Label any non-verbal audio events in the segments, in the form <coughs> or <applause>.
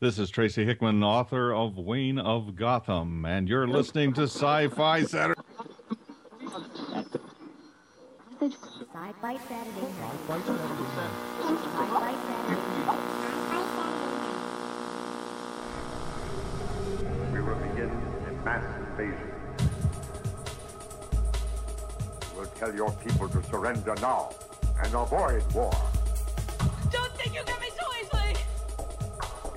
This is Tracy Hickman, author of Wayne of Gotham, and you're listening to Sci Fi Saturday. We will begin a mass invasion. We'll tell your people to surrender now and avoid war.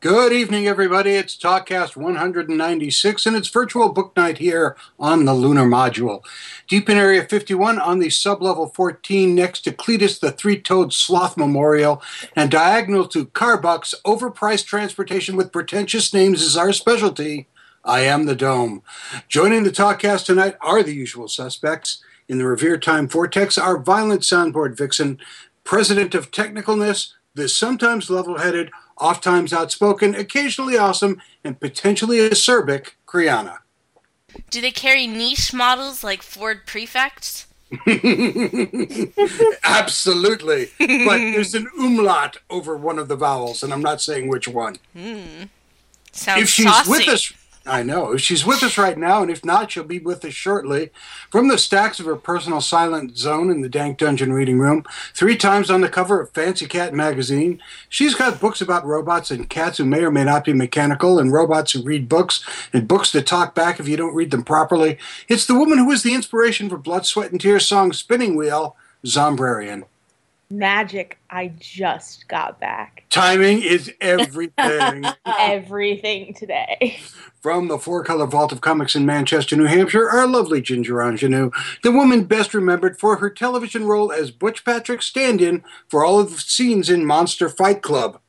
Good evening, everybody. It's TalkCast 196, and it's virtual book night here on the Lunar Module. Deep in Area 51 on the sublevel 14 next to Cletus the Three-Toed Sloth Memorial, and diagonal to Carbuck's overpriced transportation with pretentious names is our specialty. I am the Dome. Joining the TalkCast tonight are the usual suspects. In the Revere Time Vortex, our violent soundboard vixen, president of technicalness, the sometimes level-headed, oft-times outspoken, occasionally awesome, and potentially acerbic Kriana. Do they carry niche models like Ford Prefects? <laughs> Absolutely. but there's an umlaut over one of the vowels, and I'm not saying which one. Hmm. Sounds if she's saucy. with us, I know. She's with us right now, and if not, she'll be with us shortly. From the stacks of her personal silent zone in the Dank Dungeon reading room, three times on the cover of Fancy Cat magazine, she's got books about robots and cats who may or may not be mechanical, and robots who read books, and books that talk back if you don't read them properly. It's the woman who was the inspiration for Blood, Sweat, and Tears song Spinning Wheel, Zombrarian. Magic. I just got back. Timing is everything. <laughs> Everything today. From the Four Color Vault of Comics in Manchester, New Hampshire, our lovely Ginger Ingenue, the woman best remembered for her television role as Butch Patrick stand in for all of the scenes in Monster Fight Club.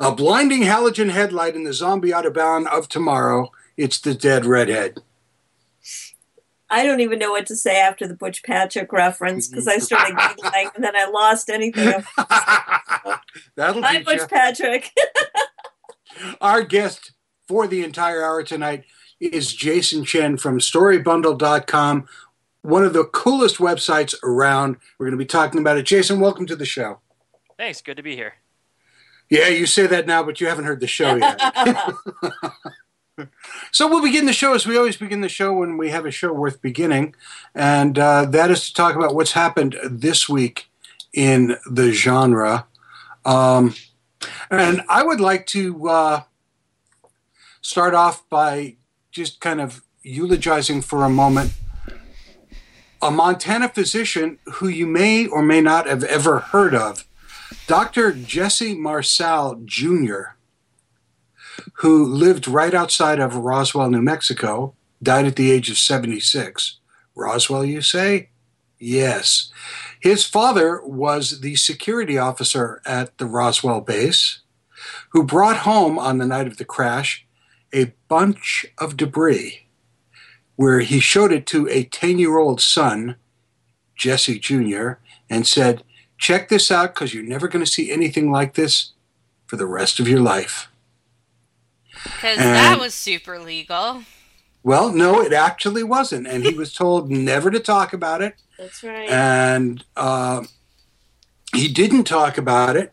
A blinding halogen headlight in the zombie autobahn of tomorrow, it's the dead redhead. I don't even know what to say after the Butch Patrick reference because I started giggling and then I lost anything. <laughs> of- That'll Hi, Butch ya. Patrick. <laughs> Our guest for the entire hour tonight is Jason Chen from StoryBundle.com, one of the coolest websites around. We're going to be talking about it. Jason, welcome to the show. Thanks. Good to be here. Yeah, you say that now, but you haven't heard the show yet. <laughs> so we'll begin the show as we always begin the show when we have a show worth beginning, and uh, that is to talk about what's happened this week in the genre. Um, and I would like to uh, start off by just kind of eulogizing for a moment a Montana physician who you may or may not have ever heard of, Dr. Jesse Marcel Jr., who lived right outside of Roswell, New Mexico, died at the age of 76. Roswell, you say? Yes. His father was the security officer at the Roswell base who brought home on the night of the crash a bunch of debris where he showed it to a 10 year old son, Jesse Jr., and said, Check this out because you're never going to see anything like this for the rest of your life. Because that was super legal. Well, no, it actually wasn't. And he was <laughs> told never to talk about it. That's right. And uh, he didn't talk about it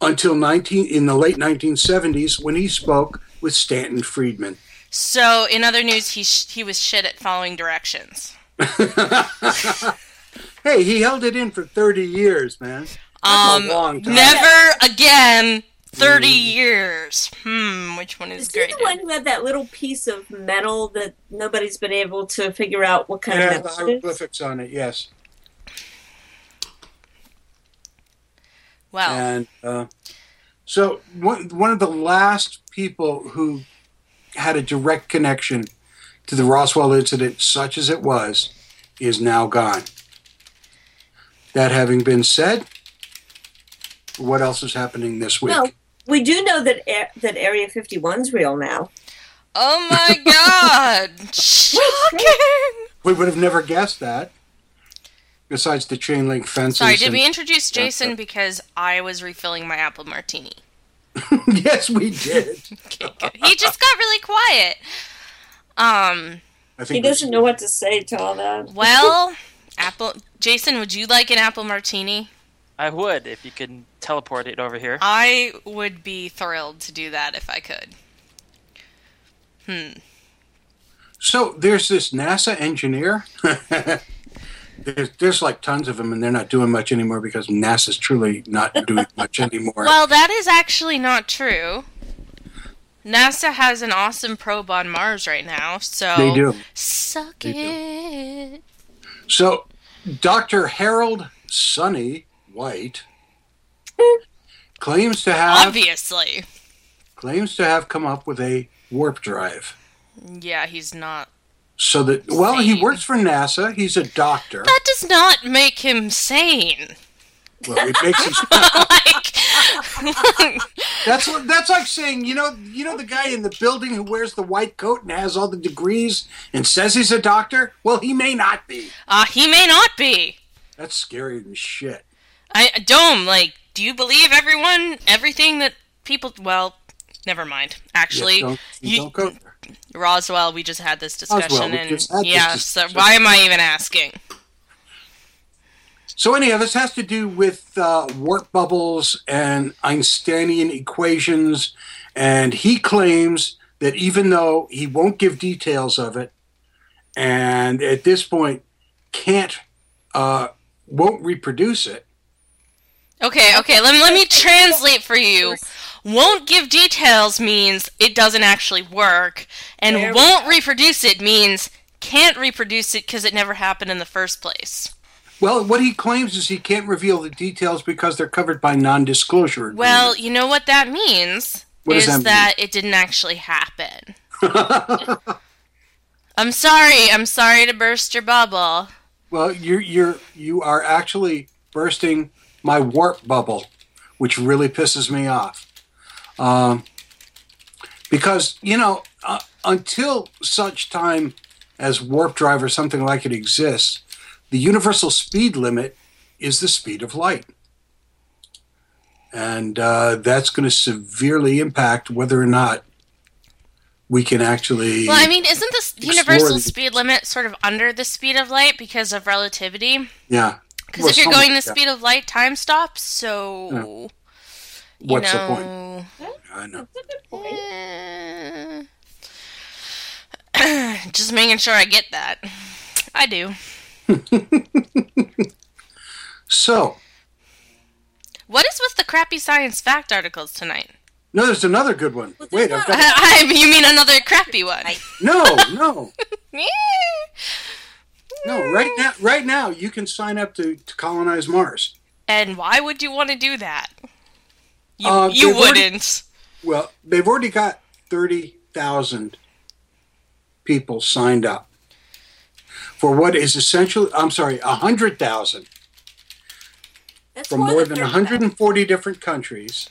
until 19, in the late 1970s when he spoke with Stanton Friedman. So, in other news, he sh- he was shit at following directions. <laughs> Hey, he held it in for 30 years, man. That's Um, a long time. never again. Thirty years. Hmm. Which one is, Is he great? the one who had that little piece of metal that nobody's been able to figure out what kind Yeah, of the metal it is? hieroglyphics on it, yes. Well, And uh, so one, one of the last people who had a direct connection to the Roswell incident, such as it was, is now gone. That having been said, what else is happening this week? No, We do know that Air- that Area 51's real now. Oh my <laughs> god! Shocking! We would have never guessed that. Besides the chain link fences. Sorry, did and- we introduce Jason because I was refilling my apple martini? <laughs> yes, we did. <laughs> He just got really quiet. Um, I He doesn't know what to say to all that. well, apple. Jason, would you like an apple martini? I would if you could teleport it over here. I would be thrilled to do that if I could. Hmm. So there's this NASA engineer. <laughs> there's, there's like tons of them, and they're not doing much anymore because NASA's truly not doing <laughs> much anymore. Well, that is actually not true. NASA has an awesome probe on Mars right now, so They do. suck They it. So, Dr. Harold Sonny White claims to have Obviously, claims to have come up with a warp drive. yeah, he's not. So that well, he works for NASA. He's a doctor. That does not make him sane. Well, it makes him. <laughs> like, <laughs> That's what- that's like saying you know you know the guy in the building who wears the white coat and has all the degrees and says he's a doctor. Well, he may not be. uh, he may not be. That's scary as shit. I Dome, like, do you believe everyone, everything that people? Well, never mind. Actually, Yeah, don't, you, don't. Roswell, we just had this discussion, Roswell, we and this yeah. So why am I even asking? So anyhow, this has to do with uh, warp bubbles and Einsteinian equations, and he claims that even though he won't give details of it, and at this point can't uh, won't reproduce it. Okay, okay. Let me let me translate for you. Won't give details means it doesn't actually work, and There won't reproduce it means can't reproduce it because it never happened in the first place. Well, what he claims is he can't reveal the details because they're covered by non-disclosure. agreement. Well, you know what that means What does is that mean? it didn't actually happen. <laughs> I'm sorry. I'm sorry to burst your bubble. Well, you're you're you are actually bursting my warp bubble, which really pisses me off. Um, because you know, uh, until such time as warp drive or something like it exists, the universal speed limit is the speed of light, and uh, that's going to severely impact whether or not we can actually. Well, I mean, isn't this universal the- speed limit sort of under the speed of light because of relativity? yeah. Because Well, if you're going the like that. speed of light, time stops. So, you What's the point? I know. eh. <clears throat> just making sure I get that. I do. <laughs> So, What is with the crappy science fact articles tonight? no, there's another good one. Wait, I've got <laughs> I, you mean another crappy one? no, no. <laughs> No, right now, right now, you can sign up to, to colonize Mars. and why would you want to do that? You, Uh, you they've already- wouldn't. Well, they've already got thirty thousand people signed up for what is essentially, I'm sorry, hundred thousand from more than 30,000. 140 different countries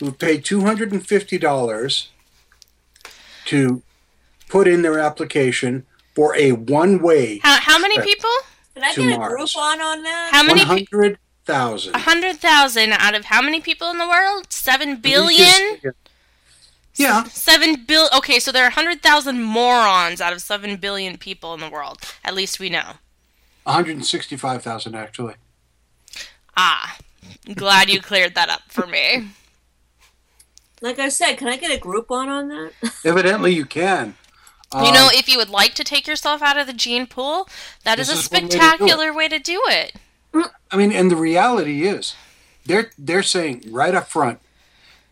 who paid $250 to put in their application for a one-way How, how many people? Can I get a Mars. Groupon on that? How many? 100,000. A hundred thousand out of how many people in the world? Seven billion. Yeah. Seven bill. Okay, so there are hundred thousand morons out of seven billion people in the world. At least we know. 165,000 actually. Ah, glad you cleared that up for me. Like I said, can I get a Groupon on that? Evidently you can. You know, Um, if you would like to take yourself out of the gene pool, that is a is one way to spectacular way to do it. I mean, and the reality is, they're they're saying right up front,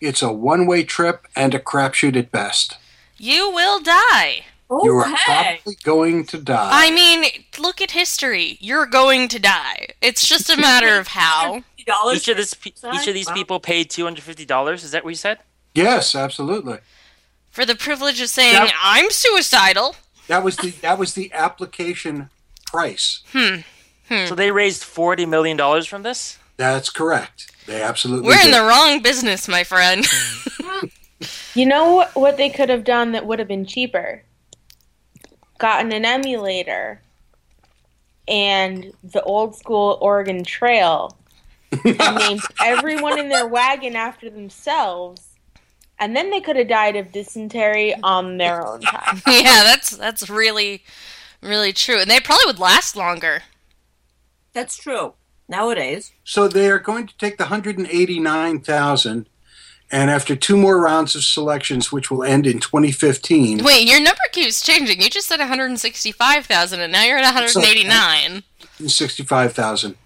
it's a one-way trip and a crapshoot at best. You will die. you are probably going to die. I mean, look at history. You're going to die. It's just a matter of how. Each of this, each of these people paid two hundred fifty dollars. Is that what you said? yes, absolutely. For the privilege of saying, That- I'm suicidal. That was the that was the application price. Hmm. Hmm. So they raised forty million dollars from this. That's correct. They absolutely. We're in the wrong business, my friend. <laughs> You know what, what they could have done that would have been cheaper? Gotten an emulator and the old school Oregon Trail <laughs> and named everyone in their wagon after themselves. And then they could have died of dysentery on their own <laughs> time. yeah, that's that's really really true. And they probably would last longer. That's true. Nowadays. So they are going to take the 189,000, and after two more rounds of selections, which will end in 2015, Wait, your number keeps changing. You just said 165,000 and now you're at 189. 65,000,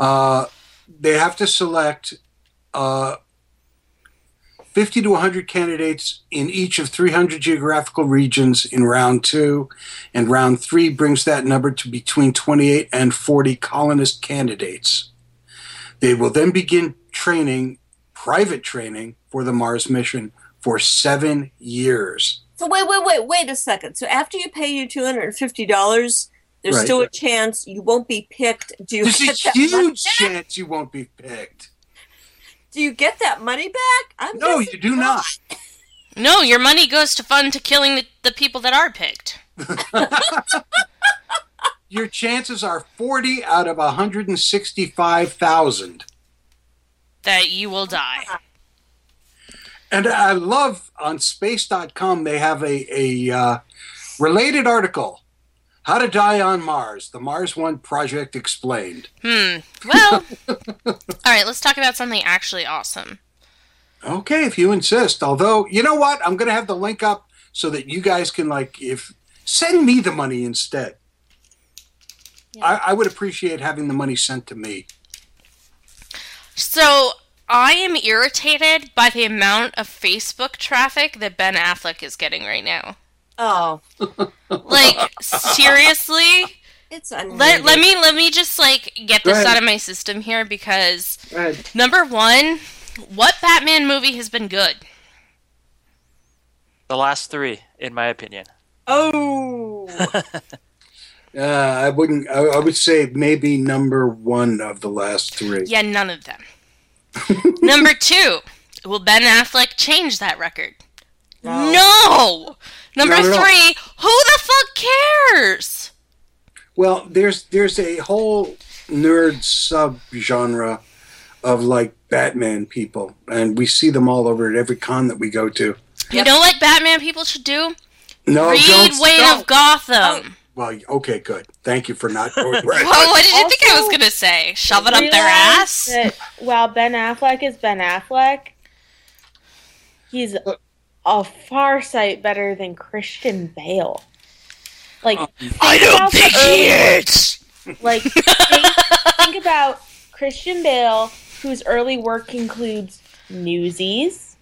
uh, they have to select uh, 50 to 100 candidates in each of 300 geographical regions in round two, and round three brings that number to between 28 and 40 colonist candidates. They will then begin training, private training, for the Mars mission for seven years. So wait, wait, wait, wait a second. So after you pay your two hundred and fifty dollars, there's Right. still a chance you won't be picked. Do you There's a huge chance you won't be picked. Do you get that money back? I'm No, you do not. <laughs> No, your money goes to fund to killing the, the people that are picked. <laughs> Your chances are 40 out of 165,000. That you will die. And I love on space.com, they have a, a uh, related article How to Die on Mars, the Mars One Project Explained. Hmm. Well, <laughs> all right, let's talk about something actually awesome. Okay, if you insist. Although, you know what? I'm going to have the link up so that you guys can, like, if send me the money instead. I, I would appreciate having the money sent to me. So, I am irritated by the amount of Facebook traffic that Ben Affleck is getting right now. Oh, <laughs> Like, seriously? it's Let, unneeded. let me let me just like get Go this ahead. out of my system here because number one, what Batman movie has been good? The last three, in my opinion. Oh, <laughs> Uh, I wouldn't. I, I would say maybe number one of the last three. Yeah, none of them. <laughs> number two, will Ben Affleck change that record? No. Number Not at all. three, who the fuck cares? Well, there's there's a whole nerd subgenre of like Batman people, and we see them all over at every con that we go to. You know what Batman people should do? No, Read don't Wayne stop. of Gotham. Oh. Well, okay, good. Thank you for not <laughs> going. Well, what did you think I was gonna say? Shove it up their ass? That while Ben Affleck is Ben Affleck, he's uh, a far sight better than Christian Bale. Like, um, I don't think he is. Like, <laughs> think, think about Christian Bale, whose early work includes Newsies,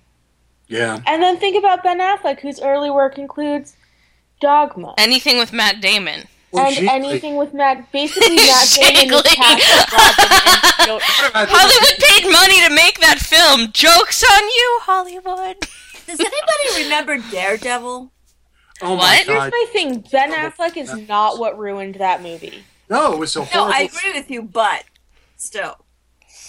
Yeah. and then think about Ben Affleck, whose early work includes Dogma. Anything with Matt Damon. Well, and gee, anything with Matt, basically <laughs> Matt Damon was cast as Robin, and <laughs> you don't- Hollywood paid money to make that film. Jokes on you, Hollywood. Does anybody remember Daredevil? Oh What? my Here's my thing: Ben oh Affleck is not what ruined that movie. No, it was a No. I agree with you, but still.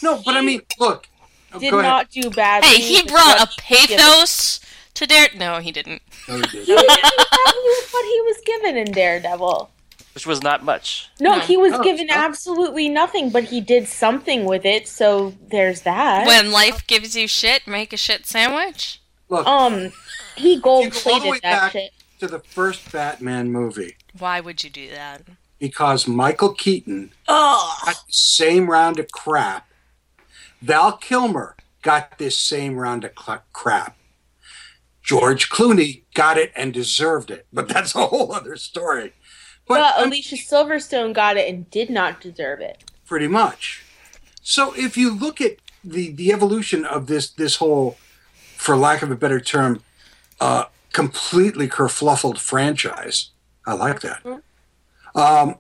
No, but I mean, look. Oh, Did not do bad. Hey, he brought a he was given. pathos to Dare. No, he didn't. No, he did. He did exactly with what he was given in Daredevil. Which was not much. No, No. he was Oh, given oh. absolutely nothing, but he did something with it. So there's that. When life gives you shit, make a shit sandwich. Look, um, he gold You go all the way plated that back. shit. to the first Batman movie Why would you do that? because Michael Keaton Oh, got the same round of crap. Val Kilmer got this same round of cl- crap. George Clooney got it and deserved it, but that's a whole other story. But But Alicia Silverstone got it and did not deserve it. pretty much. So if you look at the the evolution of this this whole, for lack of a better term, uh, completely kerfluffled franchise, I like that. Um,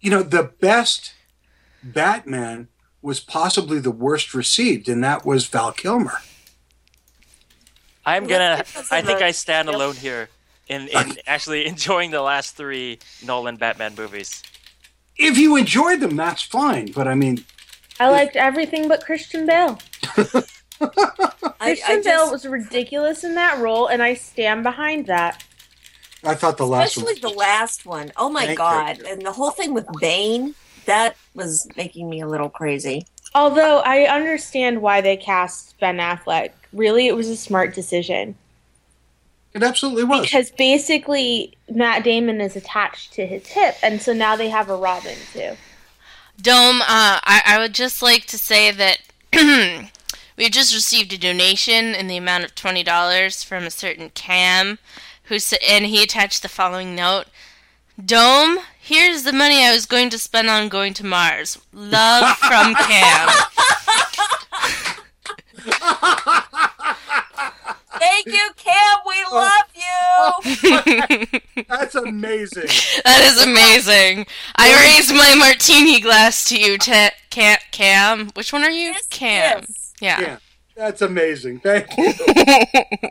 you know, the best Batman was possibly the worst received, and that was Val Kilmer. I'm gonna. I think I stand alone here in, in actually <laughs> enjoying the last three Nolan Batman movies. If you enjoyed them, that's fine. But I mean, I liked everything but Christian Bale. <laughs> <laughs> I, Christian I Bale just, was ridiculous in that role, and I stand behind that. I thought the last one. especially the last one. Oh my Thank you. god! And the whole thing with Bane that was making me a little crazy. Although I understand why they cast Ben Affleck. Really, it was a smart decision. It absolutely was. Because basically, Matt Damon is attached to his hip, and so now they have a Robin too. Dome, uh, I, I would just like to say that <clears throat> we just received a donation in the amount of twenty dollars from a certain Cam, who s- and he attached the following note: Dome, here's the money I was going to spend on going to Mars. Love from Cam. <laughs> Thank you, Cam. We love you. <laughs> That's amazing. that is amazing. I raise my martini glass to you, Te- Cam. Cam. Which one are you? Cam. Yeah. Yeah, that's amazing. Thank you. <laughs>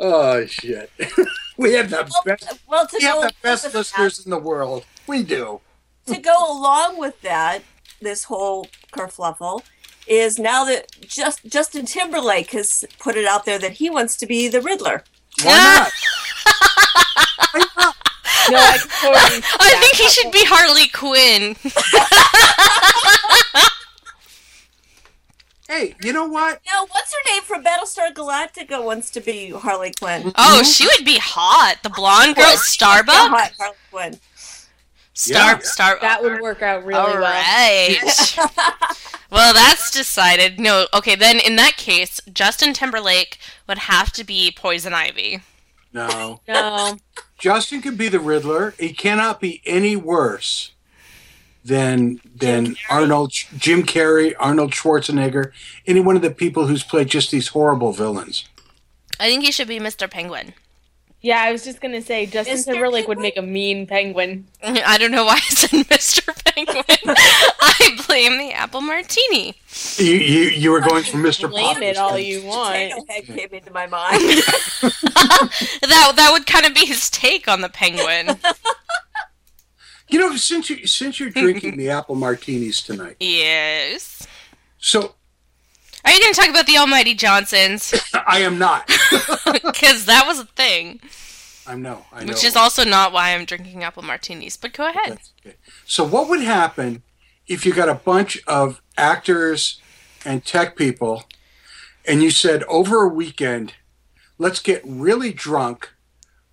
oh shit. <laughs> we have the best. well, to we have the best with that- listeners in the world. We do. to go along with that, this whole kerfluffle is now that just Justin Timberlake has put it out there that he wants to be the Riddler. Why not? <laughs> No, I totally. I think he should be Harley Quinn. Hey, you know what? No, what's her name from Battlestar Galactica wants to be Harley Quinn? Oh, she would be hot. The blonde girl, Yeah, Starbuck. hot Harley Quinn. Star, Yeah. Star. That would work out really All well. right. <laughs> well, that's decided. No, okay. Then in that case, Justin Timberlake would have to be Poison Ivy. No. No, <laughs> Justin can be the Riddler. He cannot be any worse than than Arnold, Jim Carrey, Arnold Schwarzenegger, any one of the people who's played just these horrible villains. I think he should be Mr. Penguin. yeah, I was just gonna say Justin Mr. Timberlake would make a mean penguin. <laughs> I don't know why I said <laughs> Mr. Penguin. <laughs> I blame the apple martini. You you, you were going for Mr. Blame Poppins. it all you want. Came into my mind. That that would kind of be his take on the penguin. You know, since you since you're drinking <laughs> the apple martinis tonight, yes. so Are you going to talk about the Almighty Johnsons? <laughs> I am not. <laughs> Because that was a thing. I know. I know. Which is also not why I'm drinking apple martinis. But go ahead. Okay. So, what would happen if you got a bunch of actors and tech people and you said, over a weekend, let's get really drunk,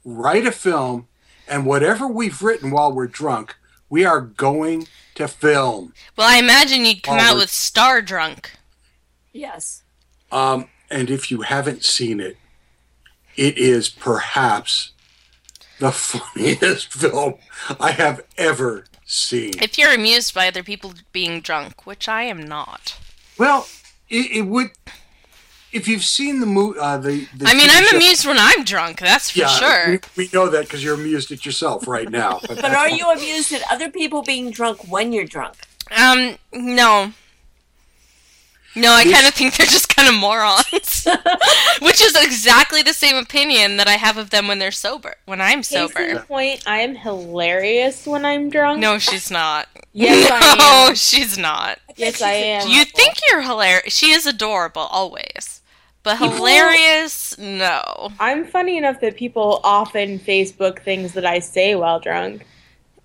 write a film, and whatever we've written while we're drunk, we are going to film? Well, I imagine you'd come out with Star Drunk. yes. Um, and if you haven't seen it, it is perhaps the <laughs> funniest film I have ever seen. If you're amused by other people being drunk, which I am not. Well, it, it would. If you've seen the movie, uh, the, the I mean, I'm show- amused when I'm drunk, that's for yeah, sure. We, we know that because you're amused at yourself right now. But, But are you amused at other people being drunk when you're drunk? Um, no. No, I kind of think they're just kind of morons. <laughs> Which is exactly the same opinion that I have of them when they're sober, when I'm Case in sober. point, I am hilarious when I'm drunk. No, she's not. Yes, I <laughs> am. No, she's not. Yes, I am. You think you're hilarious. She is adorable, always. But hilarious, no. I'm funny enough that people often Facebook things that I say while drunk.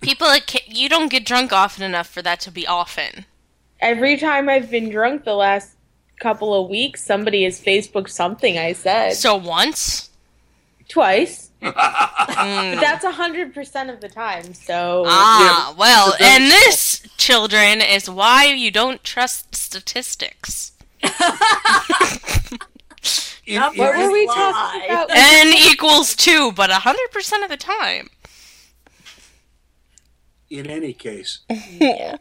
People, like, you don't get drunk often enough for that to be often. Every time I've been drunk the last couple of weeks, somebody has Facebooked something I said. So once? Twice. Mm. But that's 100% of the time, so. Ah, well, and this, children, is why you don't trust statistics. <laughs> In- Not What were we Lie. talking about? N equals 2, but 100% of the time. in any case, <laughs> I,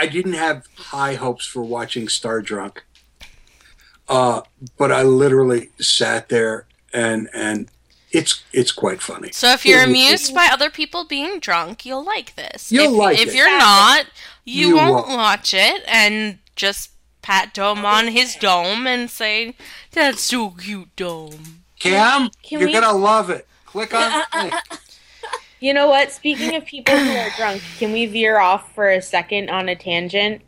I didn't have high hopes for watching Star Drunk, uh, but I literally sat there and and it's it's quite funny. So if you're It- amused by other people being drunk, you'll like this. You'll if, like if it. you're not, you, You won't, won't. watch it and just pat Dome on his dome and say, "That's so cute, Dome." Cam, Can you're we- gonna love it. Click on. <laughs> the link. You know what? Speaking of people who are drunk, can we veer off for a second on a tangent?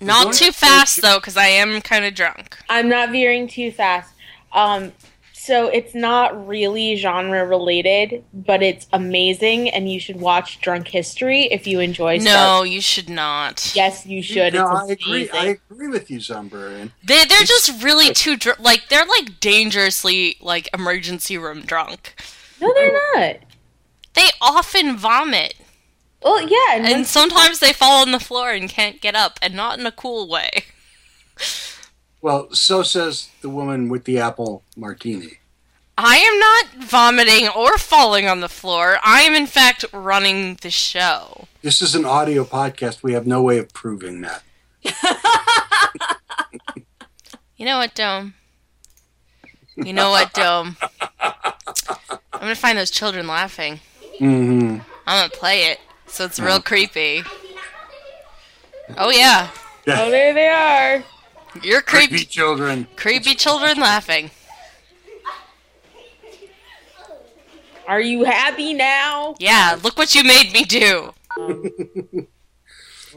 Not Don't- too fast though, because I am kind of drunk. I'm not veering too fast. Um, so it's not really genre related, but it's amazing, and you should watch Drunk History if you enjoy. No, Star- you should not. yes, you should. No, I agree. I agree with you, Zombrarian. They they're just really too dr- like they're like dangerously like emergency room drunk. No, they're not. They often vomit. Well, yeah, and, And sometimes they fall on the floor and can't get up, and not in a cool way. <laughs> Well, so says the woman with the apple martini. I am not vomiting or falling on the floor. I am, in fact, running the show. This is an audio podcast. We have no way of proving that. <laughs> You know what, Dome? You know what, Dome? I'm gonna find those children laughing. Mm-hmm. I'm gonna play it, so it's real creepy. Oh yeah, oh, there they are. You're Creepy creepy, children. creepy children laughing. Are you happy now? Yeah, look what you made me do. <laughs>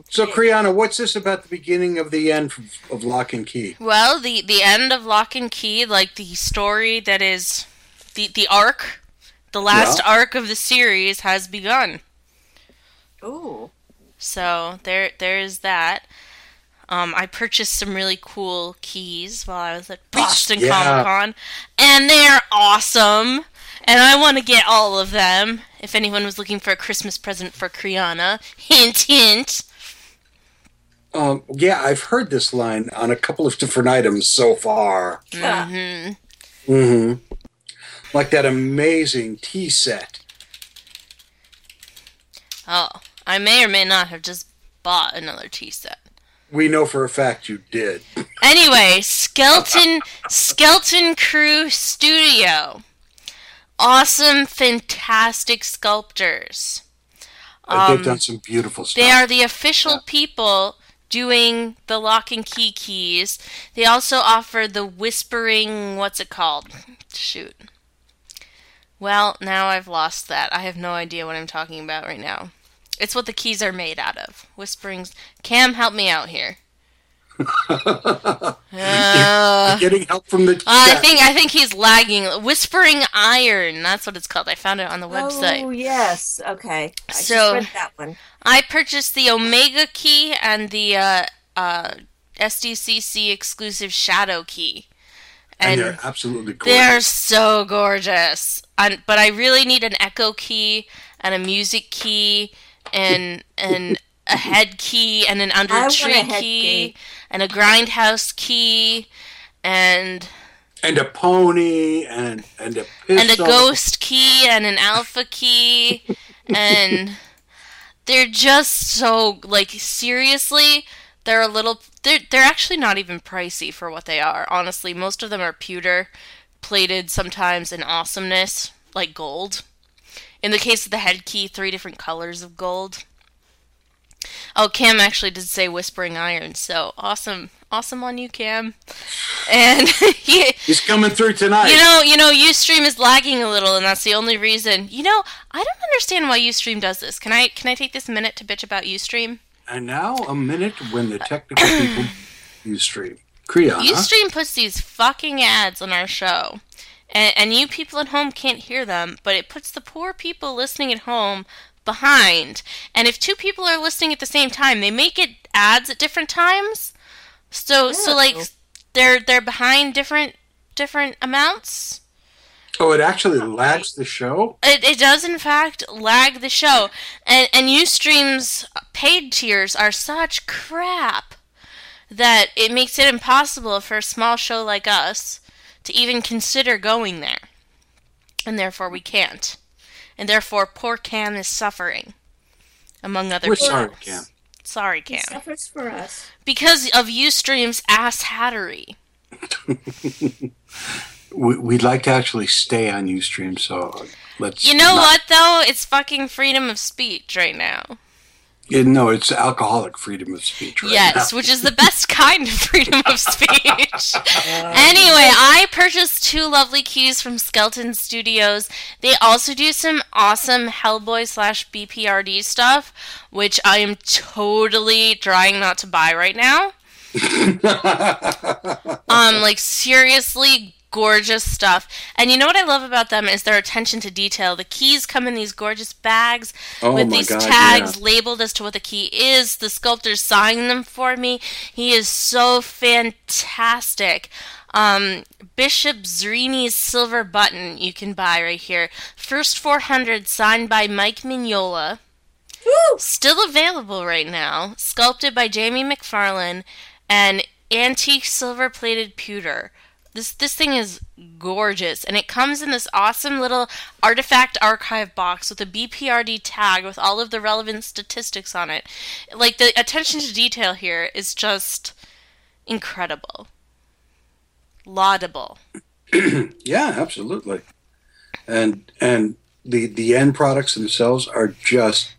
So, Kriana, what's this about the beginning of the end of, of Locke and Key? Well, the the end of Locke and Key, like the story that is the the arc, the last Yeah. arc of the series has begun. Ooh. So there there is that. Um, I purchased some really cool keys while I was at Boston yeah. Comic Con, and they're awesome. And I want to get all of them. If anyone was looking for a Christmas present for Kriana, hint hint. Um, yeah, I've heard this line on a couple of different items so far. Mm-hmm. Mm-hmm. Like that amazing tea set. Oh, I may or may not have just bought another tea set. We know for a fact you did. Anyway, Skeleton Skeleton Crew Studio. Awesome, fantastic sculptors. Uh, Um, They've done some beautiful stuff. They are the official people doing the Locke and Key keys. They also offer the whispering what's it called? Shoot. Well, now I've lost that. I have no idea what I'm talking about right now. It's what the keys are made out of. Whisperings. Cam, help me out here. <laughs> Uh, You're getting help from the I think I think he's lagging. Whispering Iron. That's what it's called. I found it on the website. Oh yes. Okay. I just So- read that one. I purchased the Omega key and the uh, uh, SDCC exclusive Shadow key, and and, they're absolutely gorgeous. they're gorgeous. so gorgeous. And, but I really need an Echo key and a music key and and a head key and an under I tree key, key. and a grindhouse key and And a pony and and a pistol. and a ghost key and an alpha key <laughs> and they're just so like seriously they're a little they're they're actually not even pricey for what they are honestly most of them are pewter plated sometimes in awesomeness like gold in the case of the head key three different colors of gold oh cam actually did say whispering iron so awesome awesome on you cam and <laughs> he He's coming through tonight. you know, you know, UStream is lagging a little, and that's the only reason. You know, I don't understand why UStream does this. Can I can I take this minute to bitch about UStream? and now a minute when the technical people <coughs> use stream. Kriana. UStream puts these fucking ads on our show, and and you people at home can't hear them, but it puts the poor people listening at home behind. And if two people are listening at the same time, they make it ads at different times. So so like they're they're behind different different amounts. Oh, it actually lags the show? It, it does in fact lag the show, and and UStream's paid tiers are such crap that it makes it impossible for a small show like us to even consider going there, and therefore we can't, and therefore poor Cam is suffering, among other. We're people. sorry, Cam. Sorry, He Cam, suffers for us. because of UStream's ass hattery. <laughs> We, we'd like to actually stay on Ustream, so let's. You know not- what though? It's fucking freedom of speech right now. Yeah, no, it's alcoholic freedom of speech. Right yes, now. which is the best <laughs> kind of freedom of speech. <laughs> anyway, I purchased two lovely keys from Skeleton Studios. They also do some awesome Hellboy slash BPRD stuff, which I am totally trying not to buy right now. <laughs> um, like seriously gorgeous stuff. And you know what I love about them is their attention to detail. The keys come in these gorgeous bags Oh with these God, tags yeah. labeled as to what the key is. The sculptor signed them for me. He is so fantastic. Um, Bishop Zrini's silver button you can buy right here. First 400 signed by Mike Mignola. Still available right now. Sculpted by Jamie McFarlane and antique silver plated pewter. This this thing is gorgeous and it comes in this awesome little artifact archive box with a BPRD tag with all of the relevant statistics on it. Like the attention to detail here is just incredible. Laudable. <clears throat> yeah, absolutely. And and the the end products themselves are just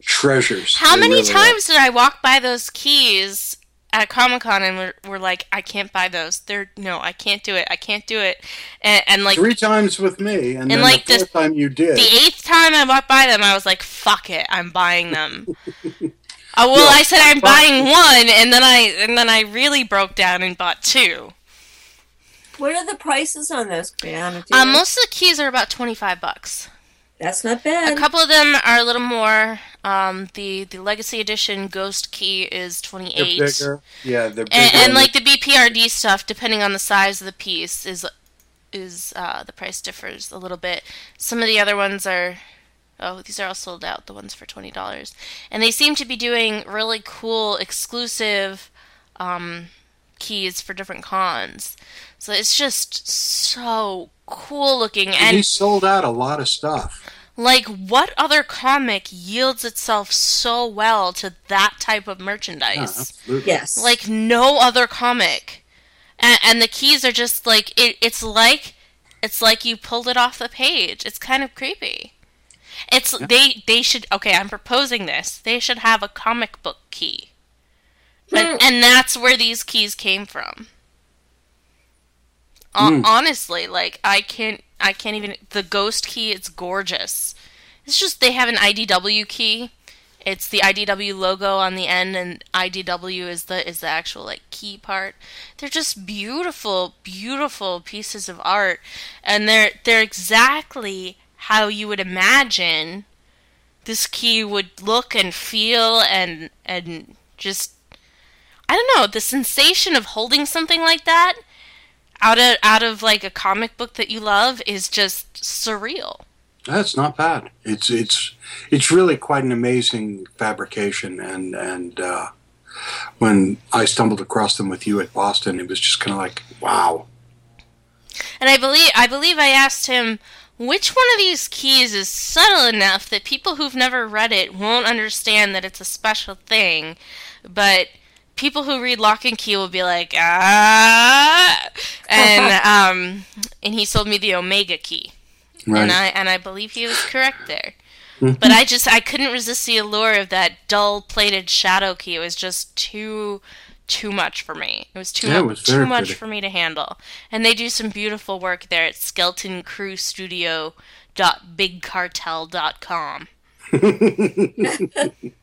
treasures. How They many really are. times did I walk by those keys at Comic Con and we're, we're like, I can't buy those. They're no, I can't do it. I can't do it. And, and like Three times with me, and, And, then like, the the- fourth time you did. the eighth time I bought by them, I was like, fuck it, I'm buying them. Oh <laughs> well, Yeah, I said I'm but- buying one, and then I and then I really broke down and bought two. What are the prices on those, Brianna? Do Um, most of the keys are about twenty five bucks. That's not bad. A couple of them are a little more. Um, the the Legacy Edition Ghost Key is 28. They're bigger. Yeah, they're bigger. and, and like the BPRD stuff, depending on the size of the piece, is is uh, the price differs a little bit. Some of the other ones are oh these are all sold out. The ones for twenty dollars, and they seem to be doing really cool exclusive um, keys for different cons. So it's just so cool looking and and he sold out a lot of stuff. Like what other comic yields itself so well to that type of merchandise? Yeah, yes. like no other comic. And, and the keys are just like it, it's like it's like you pulled it off the page. It's kind of creepy. It's they they should okay i'm proposing this. They should have a comic book key. And, mm. and that's where these keys came from. Hon- mm. honestly like i can't i can't even the ghost key it's gorgeous. It's just they have an idw key. It's the IDW logo on the end, and IDW is the is the actual like key part. They're just beautiful, beautiful pieces of art, and they're they're exactly how you would imagine this key would look and feel, and and just I don't know the sensation of holding something like that out of out of like a comic book that you love is just surreal. That's not bad. It's it's it's really quite an amazing fabrication, and and uh, when I stumbled across them with you at Boston, it was just kind of like, wow. And I believe I believe I asked him which one of these keys is subtle enough that people who've never read it won't understand that it's a special thing, but people who read Locke and Key will be like, ah, and <laughs> um, and he sold me the Omega key, Right. and I and I believe he was correct there. But I just I couldn't resist the allure of that dull plated shadow key. It was just too too much for me. It was too Yeah, it was too much pretty. for me to handle. And they do some beautiful work there at skeletoncrewstudio.bigcartel.com. <laughs> <laughs>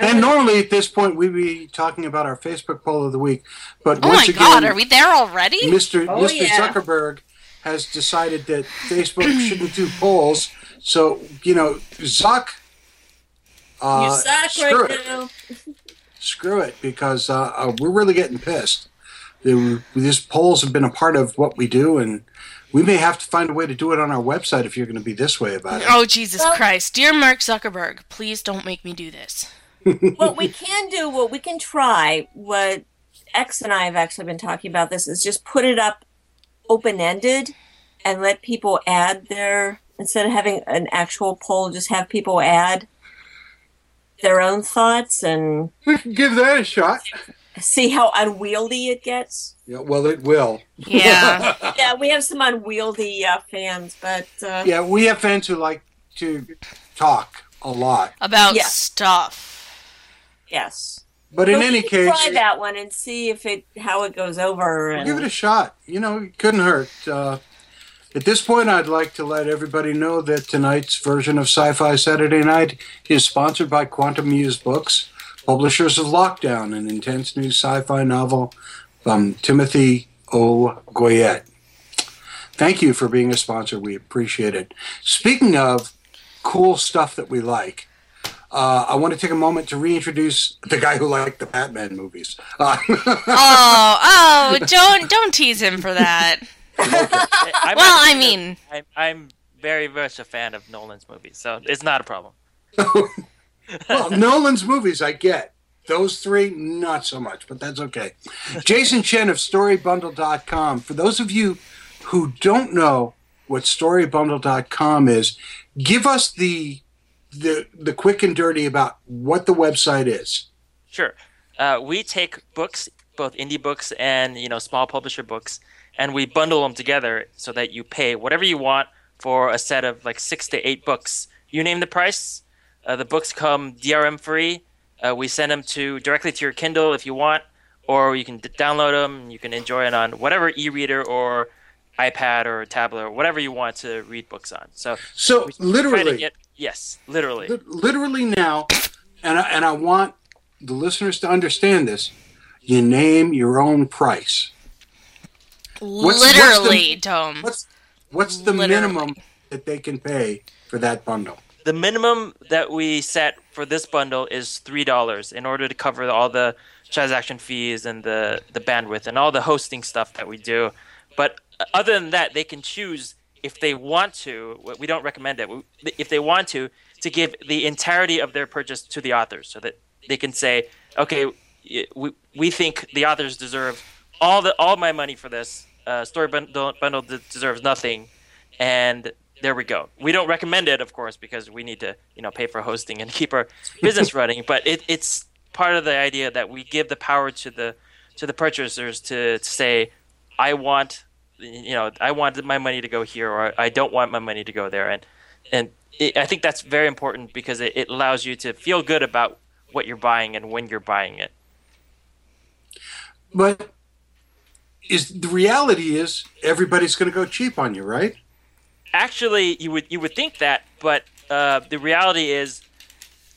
And normally at this point we'd be talking about our Facebook poll of the week, but Oh once my again, god, are we there already? Mr. Oh, Mr. yeah. Zuckerberg has decided that Facebook <clears throat> shouldn't do polls. So you know, Zuck, uh, you suck screw right it, now. screw it, because uh, uh, we're really getting pissed. The, these polls have been a part of what we do, and we may have to find a way to do it on our website if you're going to be this way about it. Oh Jesus Well- Christ. Dear Mark Zuckerberg, please don't make me do this. What we can do, what we can try, what X and I have actually been talking about this, is just put it up open ended and let people add their, instead of having an actual poll, just have people add their own thoughts and We can give that a shot. see how unwieldy it gets. Yeah, well, it will. Yeah. <laughs> Yeah, we have some unwieldy uh, fans, but uh, Yeah, we have fans who like to talk a lot. About Yeah. stuff. Yes. But in any case, try that one and see if it how it goes over. And give it a shot. You know, it couldn't hurt. Uh, at this point, I'd like to let everybody know that tonight's version of Sci Fi Saturday Night is sponsored by Quantum Muse Books, publishers of Lockdown, an intense new sci fi novel from Timothy O. Goyette. Thank you for being a sponsor. We appreciate it. Speaking of cool stuff that we like, uh, I want to take a moment to reintroduce the guy who liked the Batman movies. Uh, <laughs> Oh, oh, don't don't tease him for that. I'm Well, I mean- I'm, I'm very much a fan of Nolan's movies, so it's not a problem. <laughs> well, Nolan's movies, I get. Those three, not so much, but that's okay. Jason Chen of StoryBundle.com. For those of you who don't know what StoryBundle.com is, give us the the the quick and dirty about what the website is. Sure. Uh, we take books, both indie books and you know small publisher books, and we bundle them together so that you pay whatever you want for a set of like six to eight books. You name the price. Uh, the books come DRM free. Uh, we send them to directly to your Kindle if you want, or you can d- download them. You can enjoy it on whatever e-reader or iPad or tablet or whatever you want to read books on. So, So we try to literally, get- yes, literally. li- literally now, and I, and I want the listeners to understand this. You name your own price. What's- what's the- Literally, Dome. What's what's the Literally. minimum that they can pay for that bundle? the minimum that we set for this bundle is three dollars in order to cover all the transaction fees and the the bandwidth and all the hosting stuff that we do. But other than that, they can choose if they want to. We don't recommend it. If they want to, to give the entirety of their purchase to the authors, so that they can say, okay, we we think the authors deserve all the all my money for this. Uh, story bundle, bundle deserves nothing, and there we go. We don't recommend it, of course, because we need to, you know, pay for hosting and <laughs> keep our business running. But it, it's part of the idea that we give the power to the to the purchasers to, to say, I want, you know, I want my money to go here, or I don't want my money to go there, and and it, I think that's very important because it, it allows you to feel good about what you're buying and when you're buying it. But is the reality is everybody's going to go cheap on you, right? actually you would you would think that but uh, the reality is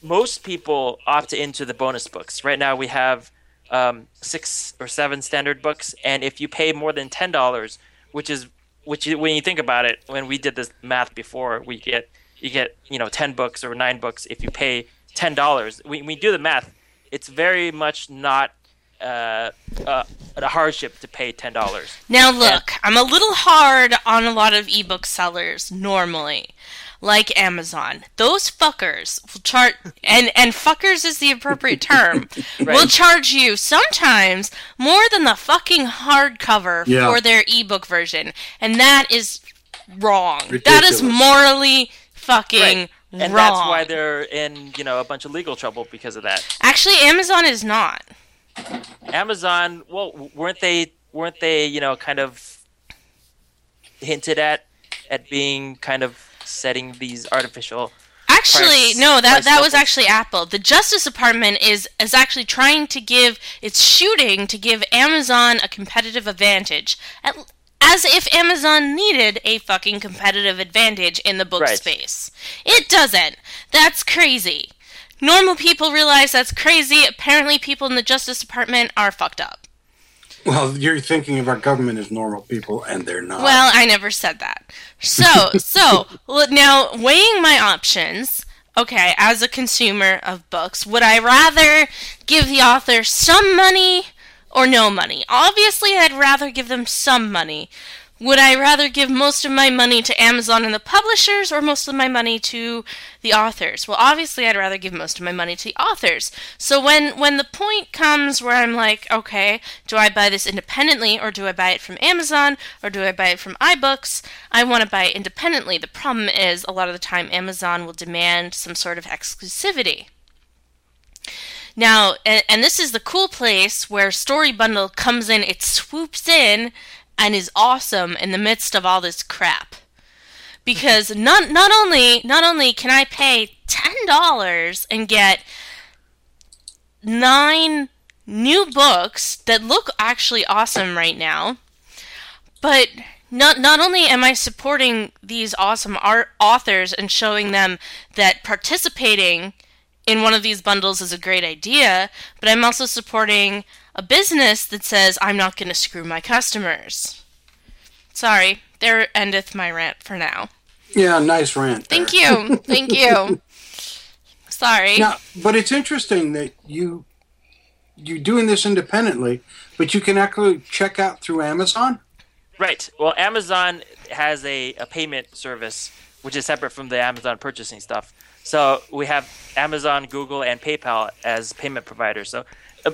most people opt into the bonus books right now we have um, six or seven standard books and if you pay more than ten dollars which is which when you think about it when we did this math before we get you get you know 10 books or 9 books if you pay $10 when we do the math. It's very much not uh, uh, a hardship to pay $10 Now look, I'm a little hard on a lot of ebook sellers normally, like Amazon. Those fuckers will charge, and and fuckers is the appropriate <laughs> term. Will charge you sometimes more than the fucking hardcover Yeah. for their ebook version, and that is wrong. That is morally fucking Right. and wrong. that's why they're in you know a bunch of legal trouble because of that Actually, Amazon is not. amazon well weren't they weren't they you know kind of hinted at at being kind of setting these artificial Actually, no, that that was actually Apple. The Justice Department is is actually trying to give it's shooting to give Amazon a competitive advantage. At, as if Amazon needed a fucking competitive advantage in the book Right. space. It doesn't. That's crazy. Normal people realize that's crazy. Apparently people in the Justice Department are fucked up. Well, you're thinking of our government as normal people, and they're not. Well, I never said that. So, <laughs> so now weighing my options. Okay, as a consumer of books, would I rather give the author some money or no money? Obviously, I'd rather give them some money. Would I rather give most of my money to Amazon and the publishers or most of my money to the authors? Well, obviously I'd rather give most of my money to the authors. So when when the point comes where I'm like, okay, do I buy this independently or do I buy it from Amazon or do I buy it from iBooks? I want to buy it independently. The problem is a lot of the time Amazon will demand some sort of exclusivity. Now, and, and this is the cool place where Story Bundle comes in, it swoops in and is awesome in the midst of all this crap. Because not not only not only can I pay $10 and get nine new books that look actually awesome right now. But not not only am I supporting these awesome art authors and showing them that participating in one of these bundles is a great idea, but I'm also supporting a business that says I'm not going to screw my customers. Sorry, there endeth my rant for now. Yeah, nice rant. Thank you. <laughs> Thank you. Sorry. Now, but it's interesting that you you're doing this independently, but you can actually check out through Amazon. Right. Well, Amazon has a, a payment service which is separate from the Amazon purchasing stuff. So we have Amazon, Google, and PayPal as payment providers. So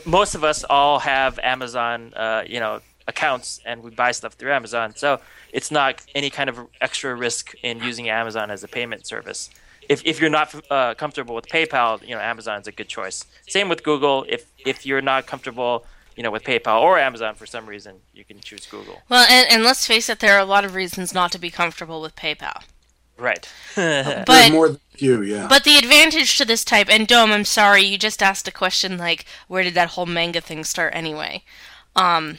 most of us all have Amazon, uh, you know, accounts, and we buy stuff through Amazon. So it's not any kind of extra risk in using Amazon as a payment service. If, if you're not uh, comfortable with PayPal, you know Amazon is a good choice. Same with Google. If if you're not comfortable, you know, with PayPal or Amazon for some reason, you can choose Google. Well, and, and let's face it, there are a lot of reasons not to be comfortable with PayPal. Right. <laughs> But more than you, yeah. But the advantage to this type, and Dome, I'm sorry, you just asked a question like, where did that whole manga thing start anyway? Um,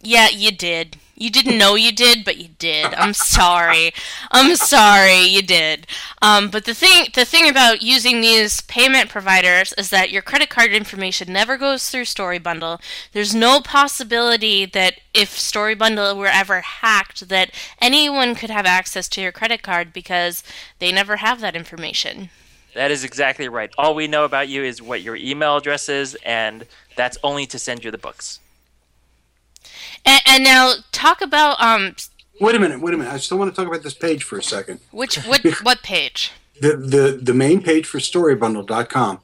yeah, you did. You didn't know you did, but you did. I'm sorry. I'm sorry, you did. Um, but the thing, the thing about using these payment providers is that your credit card information never goes through Story Bundle. There's no possibility that if Story Bundle were ever hacked, that anyone could have access to your credit card because they never have that information. That is exactly right. All we know about you is what your email address is, and that's only to send you the books. And, and now talk about um. Wait a minute. Wait a minute. I still want to talk about this page for a second. Which what what page? The the the main page for storybundle.com.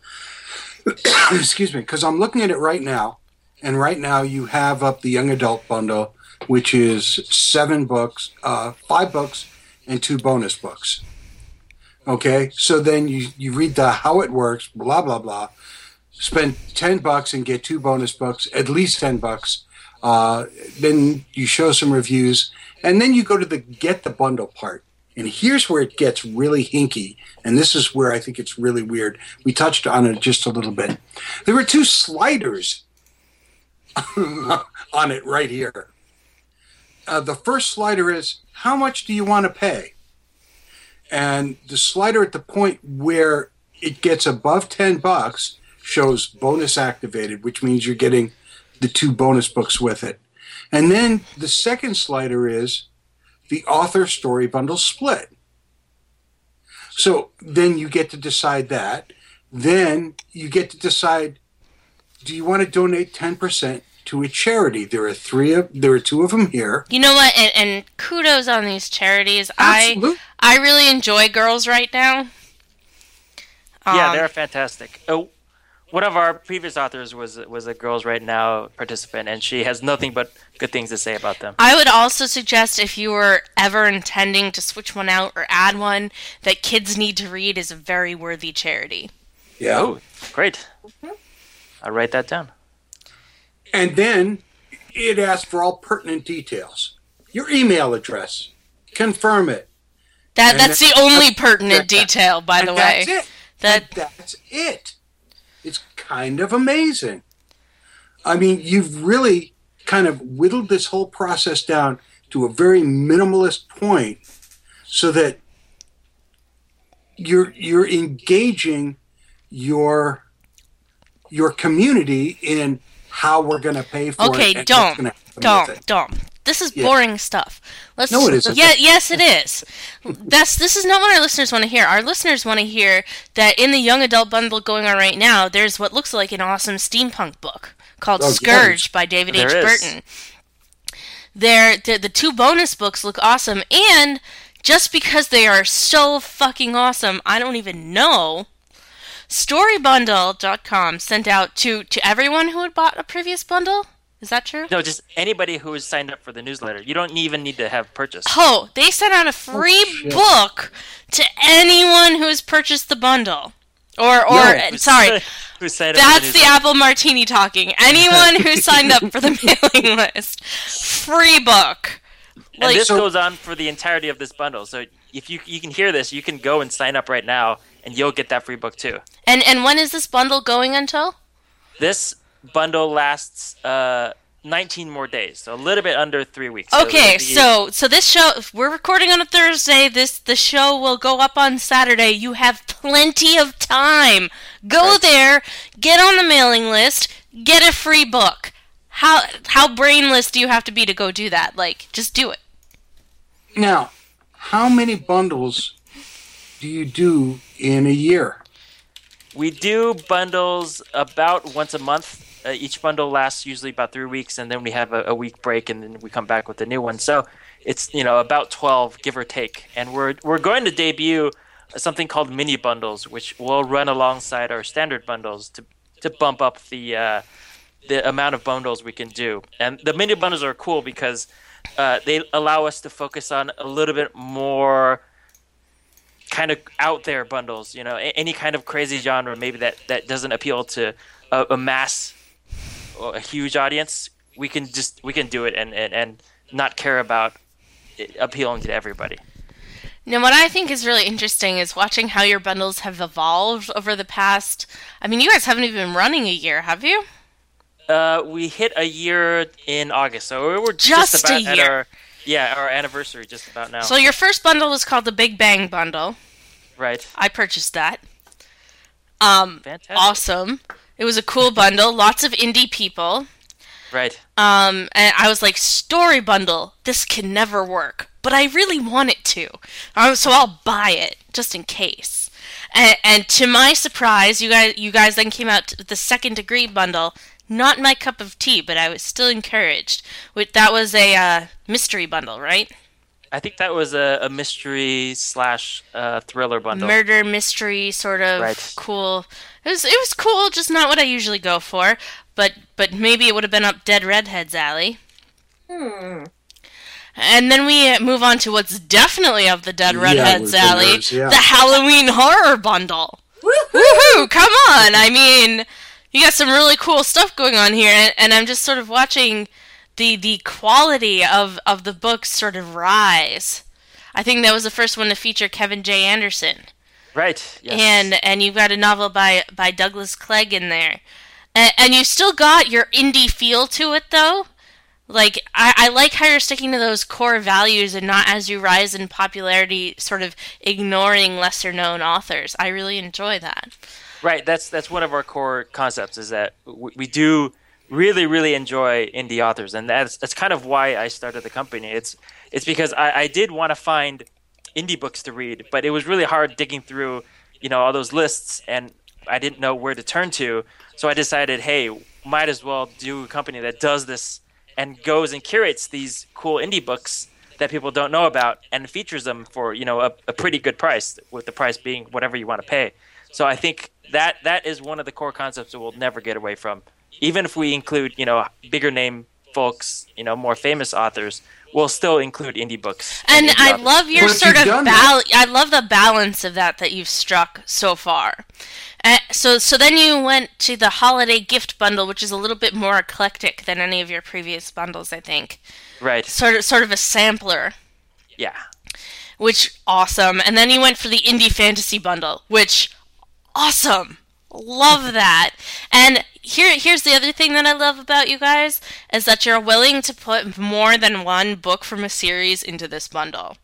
<coughs> Excuse me, because I'm looking at it right now, and right now you have up the young adult bundle, which is seven books, uh, five books, and two bonus books. Okay, so then you you read the how it works, blah blah blah. Spend ten bucks and get two bonus books, at least ten bucks. Uh, then you show some reviews, and then you go to the get the bundle part. And here's where it gets really hinky, and this is where I think it's really weird. We touched on it just a little bit. There were two sliders <laughs> on it right here. Uh, the first slider is how much do you want to pay? And the slider at the point where it gets above 10 bucks shows bonus activated, which means you're getting the two bonus books with it. And then the second slider is the author story bundle split. So then you get to decide that. Then you get to decide do you want to donate 10% to a charity? There are three of there are two of them here. You know what? And, and kudos on these charities. Absolutely. I I really enjoy girls right now. yeah, Um, they're fantastic. Oh, one of our previous authors was was a Girls Right Now participant, and she has nothing but good things to say about them. I would also suggest if you were ever intending to switch one out or add one, that Kids Need to Read is a very worthy charity. Yeah. Oh, great. Mm-hmm. I'll write that down. And then it asks for all pertinent details. Your email address. Confirm it. That And that's the only pertinent detail, by And the way. That's it. That And that's it. It's kind of amazing. I mean, you've really kind of whittled this whole process down to a very minimalist point so that you're you're engaging your your community in how we're going to pay for Okay, it. what's don't, gonna happen with don't, don't. This is Yeah. boring stuff. Let's. No, it isn't. Yeah, yes, it is. That's this is not what our listeners want to hear. Our listeners want to hear that in the young adult bundle going on right now, there's what looks like an awesome steampunk book called Oh, Scourge yes. by David H. There is. Burton. There, the, the two bonus books look awesome, and just because they are so fucking awesome, I don't even know. Storybundle.com sent out to to everyone who had bought a previous bundle. Is that true? No, just anybody who is signed up for the newsletter. You don't even need to have purchased. Oh, they sent out a free shit. book to anyone who has purchased the bundle. Or, or No. uh, sorry, <laughs> who signed up that's the newsletter. apple martini talking. Anyone who signed up for the <laughs> mailing list, free book. And Like, this so- goes on for the entirety of this bundle. So if you you can hear this, you can go and sign up right now and you'll get that free book too. And and when is this bundle going until? This bundle lasts uh, 19 more days, so a little bit under three weeks. Okay, it'll be- so so this show we're recording on a Thursday. This the show will go up on Saturday. You have plenty of time. Go there, get on the mailing list, get a free book. How how brainless do you have to be to go do that? Like just do it. Now, how many bundles do you do in a year? We do bundles about once a month. Uh, each bundle lasts usually about three weeks, and then we have a, a week break, and then we come back with a new one. So it's you know about twelve, give or take. And we're we're going to debut something called mini bundles, which will run alongside our standard bundles to to bump up the uh, the amount of bundles we can do. And the mini bundles are cool because uh, they allow us to focus on a little bit more kind of out there bundles. You know, any kind of crazy genre maybe that that doesn't appeal to a, a mass, a huge audience. We can just we can do it and and, and not care about appealing to everybody. Now, what I think is really interesting is watching how your bundles have evolved over the past. I mean, you guys haven't even been running a year, have you? Uh, we hit a year in August, so we're Just just, a about at our yeah our anniversary just about now. So your first bundle was called the Big Bang Bundle. right, I purchased that. Um, Fantastic. awesome. It was a cool bundle. Lots of indie people. right. Um, and I was like, story bundle. This can never work, but I really want it to. Um, so I'll buy it just in case. And, and to my surprise, you guys, you guys then came out with the second degree bundle. Not my cup of tea, but I was still encouraged. That was a uh, mystery bundle, right? I think that was a, a mystery slash uh, thriller bundle. murder mystery sort of Right. cool. It was it was cool, just not what I usually go for. But but maybe it would have been up Dead Redhead's alley. Hmm. And then we uh, move on to what's definitely up the Dead Redhead's with the alley, nerds, yeah. the Halloween horror bundle. Woohoo! Come on! I mean, you got some really cool stuff going on here, and, and I'm just sort of watching the the quality of of the books sort of rise. I think that was the first one to feature Kevin J. Anderson Right. Yes. and and you've got a novel by by Douglas Clegg in there, and, and you still got your indie feel to it though. Like I, I like how you're sticking to those core values and not as you rise in popularity, sort of ignoring lesser known authors. I really enjoy that. Right. That's that's one of our core concepts is that we, we do really really enjoy indie authors, and that's that's kind of why I started the company. It's it's because I, I did want to find indie books to read, but it was really hard digging through you know all those lists, and I didn't know where to turn to. So I decided, hey, might as well do a company that does this and goes and curates these cool indie books that people don't know about and features them for you know a, a pretty good price with the price being whatever you want to pay so i think that that is one of the core concepts that we'll never get away from even if we include you know bigger name folks you know more famous authors we'll still include indie books And indie I love your But sort of bal- that. I love the balance of that that you've struck so far. Uh, so so then you went to the holiday gift bundle, which is a little bit more eclectic than any of your previous bundles, I think. right Sort of sort of a sampler, yeah which awesome. And then you went for the indie fantasy bundle, which awesome. Love that. And here here's the other thing that I love about you guys is that you're willing to put more than one book from a series into this bundle.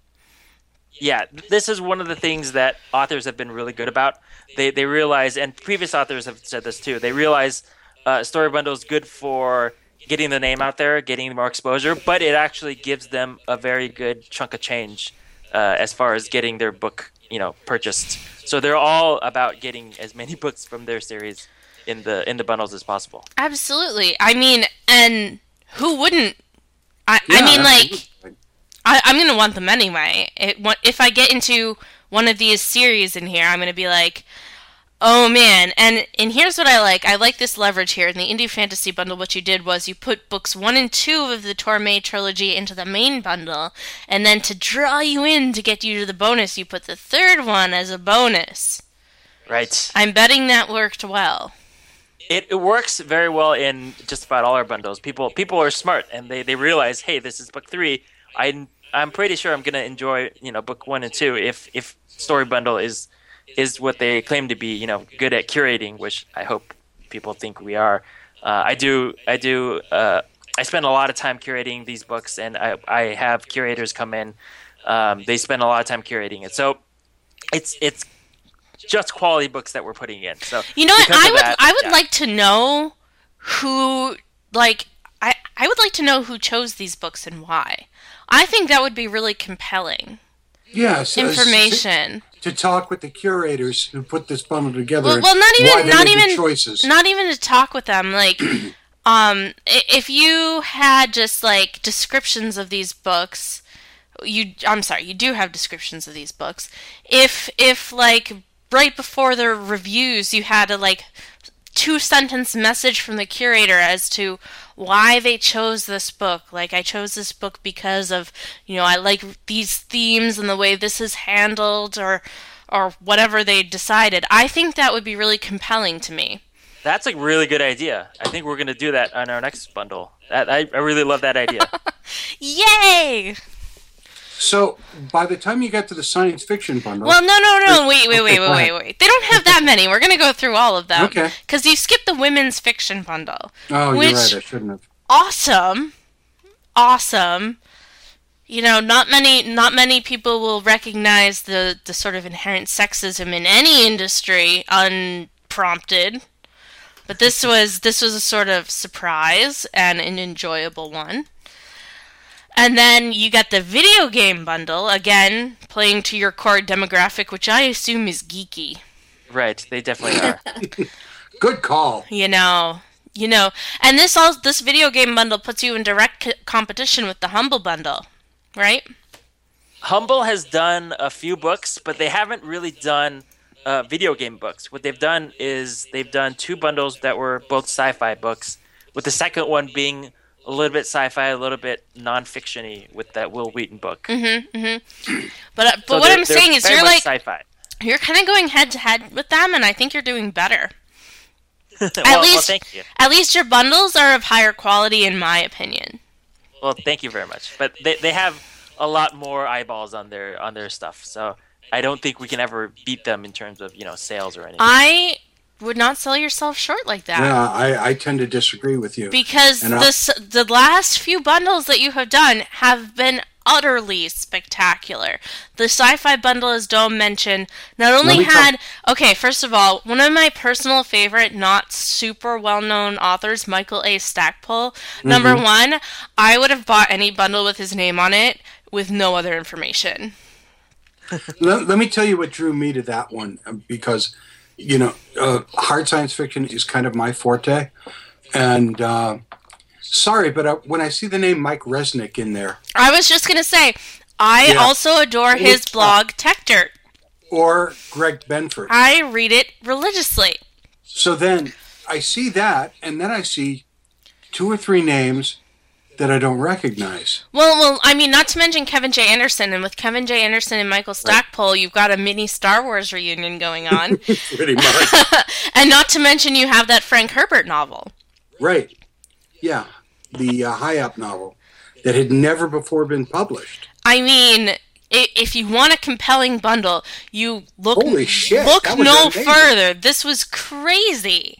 yeah this is one of the things that authors have been really good about they they realize and previous authors have said this too they realize uh, story bundle is good for getting the name out there getting more exposure but it actually gives them a very good chunk of change uh, as far as getting their book you know purchased so they're all about getting as many <laughs> books from their series in the in the bundles as possible Absolutely. I mean, and who wouldn't? I, I mean, like. I, I'm gonna want them anyway. It, if I get into one of these series in here, I'm gonna be like, oh man. And and here's what I like. I like this leverage here in the indie fantasy bundle. What you did was you put books one and two of the Torme trilogy into the main bundle, and then to draw you in to get you to the bonus, you put the third one as a bonus. right I'm betting that worked well. it, it works very well in just about all our bundles. People people are smart and they, they realize, hey, this is book three. I I'm pretty sure I'm gonna enjoy you know book one and two if if story bundle is is what they claim to be, you know, good at curating, which I hope people think we are. Uh, I do, I do, uh, I spend a lot of time curating these books, and I, I have curators come in. Um, they spend a lot of time curating it, so it's it's just quality books that we're putting in. So You know what? I would that- I would yeah. like to know who like I I would like to know who chose these books and why. I think that would be really compelling Yeah, so- information. To, talk with the curators who put this bundle together. Well, well, not even not even choices. not even to talk with them. Like, <clears throat> um, if you had just like descriptions of these books, you I'm sorry, you do have descriptions of these books. If if like right before the reviews, you had a like two sentence message from the curator as to why they chose this book. Like, I chose this book because of, you know, I like these themes and the way this is handled or or whatever they decided. I think that would be really compelling to me. That's a really good idea. I think we're going to do that on our next bundle. That, I, I really love that idea. <laughs> Yay! So by the time you get to the science fiction bundle, Well, no, no, no. Wait, wait, wait, wait, wait, wait. They don't have that many. We're gonna go through all of them. Okay. Because you skipped the women's fiction bundle. Oh, which you're right. I shouldn't have. awesome, awesome. You know, not many, not many people will recognize the the sort of inherent sexism in any industry unprompted. But this <laughs> was this was a sort of surprise and an enjoyable one. And then you got the video game bundle, again, playing to your core demographic, which I assume is geeky. right, they definitely are. <laughs> Good call. You know, you know, and this all this video game bundle puts you in direct c- competition with the Humble bundle, right? Humble has done a few books, but they haven't really done uh, video game books. What they've done is they've done two bundles that were both sci-fi books, with the second one being a little bit sci-fi, a little bit non-fictiony, with that Wil Wheaton book. Mm-hmm. Mm-hmm. But uh, but So what I'm saying is, you're like sci-fi. you're kind of going head to head with them, and I think you're doing better. <laughs> well, at well, least, thank you. at least your bundles are of higher quality, in my opinion. Well, thank you very much. But they, they have a lot more eyeballs on their on their stuff, so I don't think we can ever beat them in terms of you know sales or anything. I would not sell yourself short like that. Yeah, I, I tend to disagree with you. Because the the last few bundles that you have done have been utterly spectacular. The sci-fi bundle, as Dome mentioned, not only had okay. First of all, one of my personal favorite, not super well-known authors, Michael A. Stackpole. Number Mhm. one, I would have bought any bundle with his name on it with no other information. <laughs> let, let me tell you what drew me to that one uh, because you know uh, hard science fiction is kind of my forte and uh, sorry but uh, when i see the name mike resnick in there I was just gonna say, I Yeah. also adore his blog Techdirt. or greg benford I read it religiously. so then i see that and then i see two or three names that i don't recognize Well, well, I mean, not to mention Kevin J. Anderson, and with Kevin J. Anderson and Michael Stackpole, you've got a mini Star Wars reunion going on, <laughs> pretty much <laughs> and not to mention you have that Frank Herbert novel. right yeah the uh, High-Opp novel that had never before been published I mean, if you want a compelling bundle, you look Holy shit, look no amazing. further. This was crazy.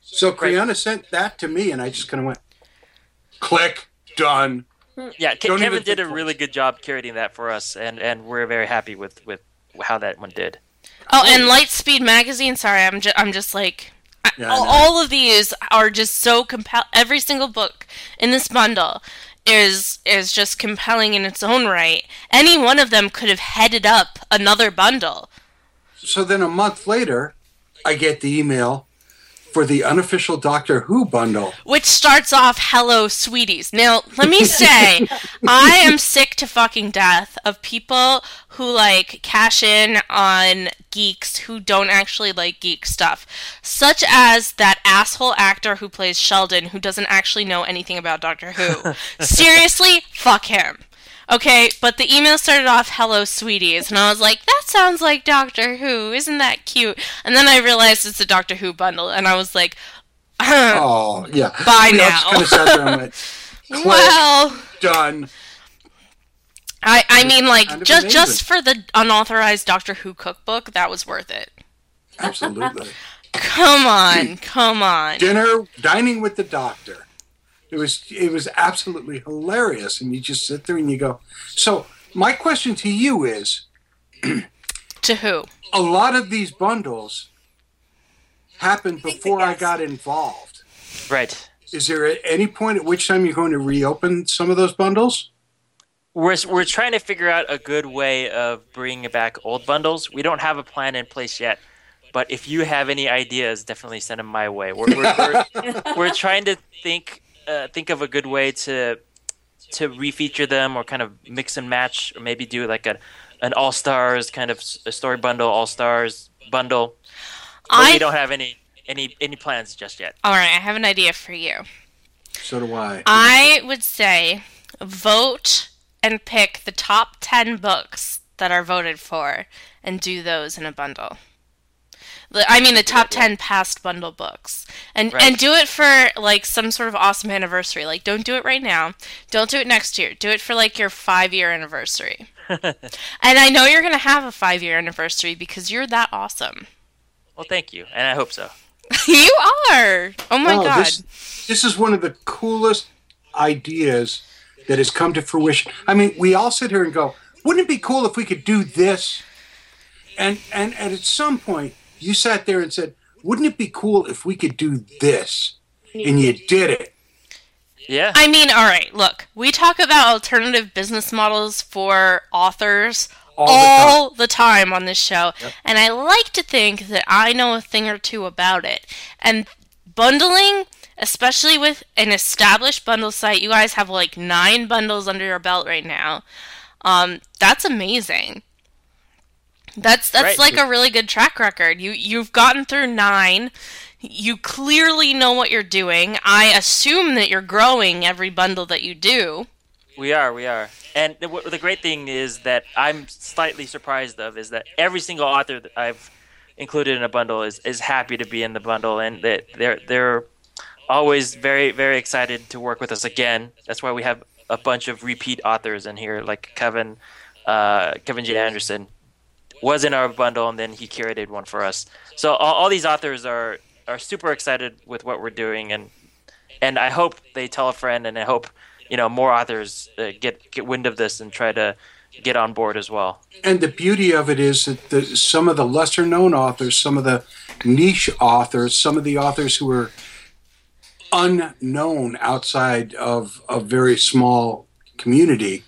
So Kriana sent that to me, and I just kind of went, click, done. Yeah, Ke- Don't Kevin even did a think really good job curating that for us, and, and we're very happy with, with how that one did. Oh, and Lightspeed magazine. Sorry, I'm just I'm just like I- Yeah, all, all of these are just so compel. Every single book in this bundle is is just compelling in its own right. Any one of them could have headed up another bundle. So then a month later, I get the email for the unofficial Doctor Who bundle. which starts off hello sweeties. Now let me say <laughs> i am sick to fucking death of people who like cash in on geeks who don't actually like geek stuff such as that asshole actor who plays sheldon who doesn't actually know anything about doctor who. <laughs> Seriously fuck him Okay, but the email started off "Hello, sweeties," and I was like, "That sounds like Doctor Who. Isn't that cute?" And then I realized it's a Doctor Who bundle, and I was like, Oh, yeah. Bye now. kind of sat there and went, <laughs> Well, done. I I mean like kind of just amazing. just for the unauthorized Doctor Who cookbook, that was worth it. Absolutely. <laughs> Come on, come on. Dinner, dining with the doctor. It was it was absolutely hilarious, and you just sit there and you go. So my question to you is: <clears throat> To who? a lot of these bundles happened before I got involved. Right. Is there at any point at which time you're going to reopen some of those bundles? We're, we're trying to figure out a good way of bringing back old bundles. We don't have a plan in place yet, but if you have any ideas, definitely send them my way. We're, we're, we're, <laughs> we're trying to think uh, think of a good way to to refeature them or kind of mix and match, or maybe do like a an all stars kind of s- a story bundle, all stars bundle. But I- we don't have any any any plans just yet. All right, I have an idea for you. So do I. I would say vote and pick the top 10 books that are voted for and do those in a bundle. The- I mean the top 10 past bundle books. And Right. and do it for like some sort of awesome anniversary. Like don't do it right now. Don't do it next year. Do it for like your 5 year anniversary. <laughs> and I know you're going to have a 5 year anniversary because you're that awesome. Well, thank you, and I hope so. <laughs> you are. Oh my Oh, god. This, this is one of the coolest ideas that has come to fruition. I mean, we all sit here and go, wouldn't it be cool if we could do this? And and, and at some point, you sat there and said, wouldn't it be cool if we could do this? And you did it. Yeah. I mean, all right, look, we talk about alternative business models for authors All the all, the, time. on this show, and I like to think that I know a thing or two about it. And bundling, especially with an established bundle site, you guys have like nine bundles under your belt right now. Um, that's amazing. That's that's Right. like a really good track record. You you've gotten through nine. You clearly know what you're doing. I assume that you're growing every bundle that you do. We are, we are. And the, the great thing is that I'm slightly surprised of is that every single author that I've included in a bundle is, is happy to be in the bundle, and that they're they're always very very excited to work with us again. That's why we have a bunch of repeat authors in here, like Kevin uh, Kevin J Anderson was in our bundle, and then he curated one for us. So all, all these authors are are super excited with what we're doing, and and I hope they tell a friend, and I hope you know more authors uh, get get wind of this and try to get on board as well. And the beauty of it is that the, some of the lesser known authors, some of the niche authors, some of the authors who are unknown outside of a very small community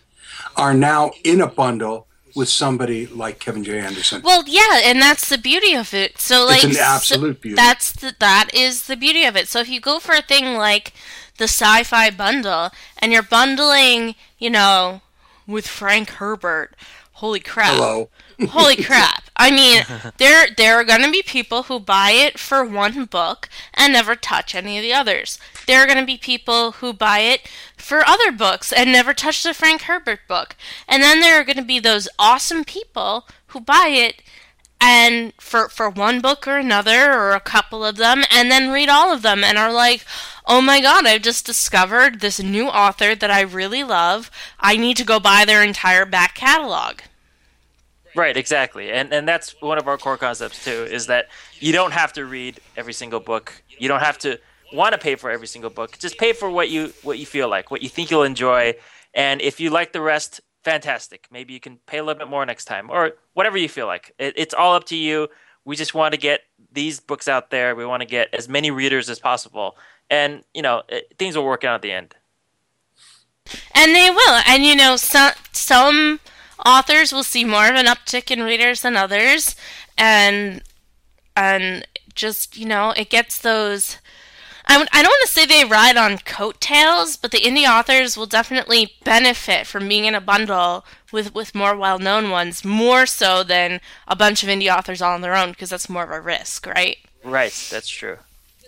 are now in a bundle with somebody like Kevin J. Anderson. Well, yeah, and that's the beauty of it. So like It's an absolute beauty. That's the that is the beauty of it. So if you go for a thing like the sci-fi bundle and you're bundling, you know, with Frank Herbert, holy crap. Hello. Holy <laughs> crap. I mean, <laughs> there there are going to be people who buy it for one book and never touch any of the others. There are going to be people who buy it for other books and never touch the Frank Herbert book. And then there are going to be those awesome people who buy it and for for one book or another or a couple of them and then read all of them and are like oh my god i've just discovered this new author that i really love i need to go buy their entire back catalog Right, exactly, and and that's one of our core concepts too. Is that you don't have to read every single book. You don't have to want to pay for every single book. Just pay for what you what you feel like, what you think you'll enjoy, and if you like the rest, fantastic. Maybe you can pay a little bit more next time, or whatever you feel like. It, it's all up to you. We just want to get these books out there. We want to get as many readers as possible, and you know it, things will work out at the end. And they will. And you know, some some authors will see more of an uptick in readers than others, and and just you know, it gets those. I, I don't want to say they ride on coattails, but the indie authors will definitely benefit from being in a bundle with with more well known ones, more so than a bunch of indie authors all on their own, because that's more of a risk, right? Right, that's true.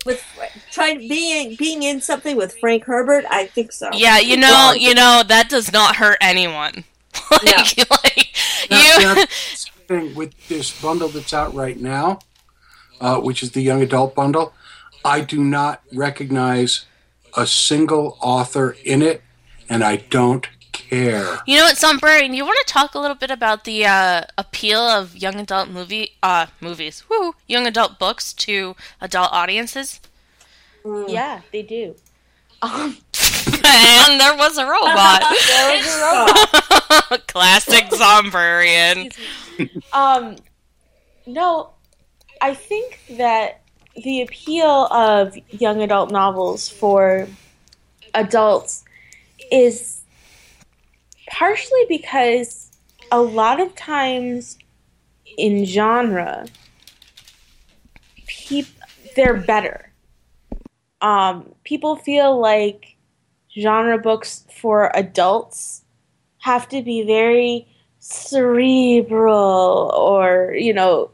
With trying being being in something with Frank Herbert, I think so. Yeah, you know, you know that does not hurt anyone. <laughs> like, <laughs> like That- you. <laughs> thing with this bundle that's out right now, uh, which is the young adult bundle. I do not recognize a single author in it, and I don't care. You know what, Sunbury? You want to talk a little bit about the uh, appeal of young adult movie uh, movies, woo, young adult books to adult audiences? Yeah, they do. Um, and there was a robot. <laughs> there was a robot. <laughs> Classic Zombrarian. Um, no, I think that the appeal of young adult novels for adults is partially because a lot of times in genre, peop- they're better. Um, people feel like genre books for adults have to be very cerebral or you know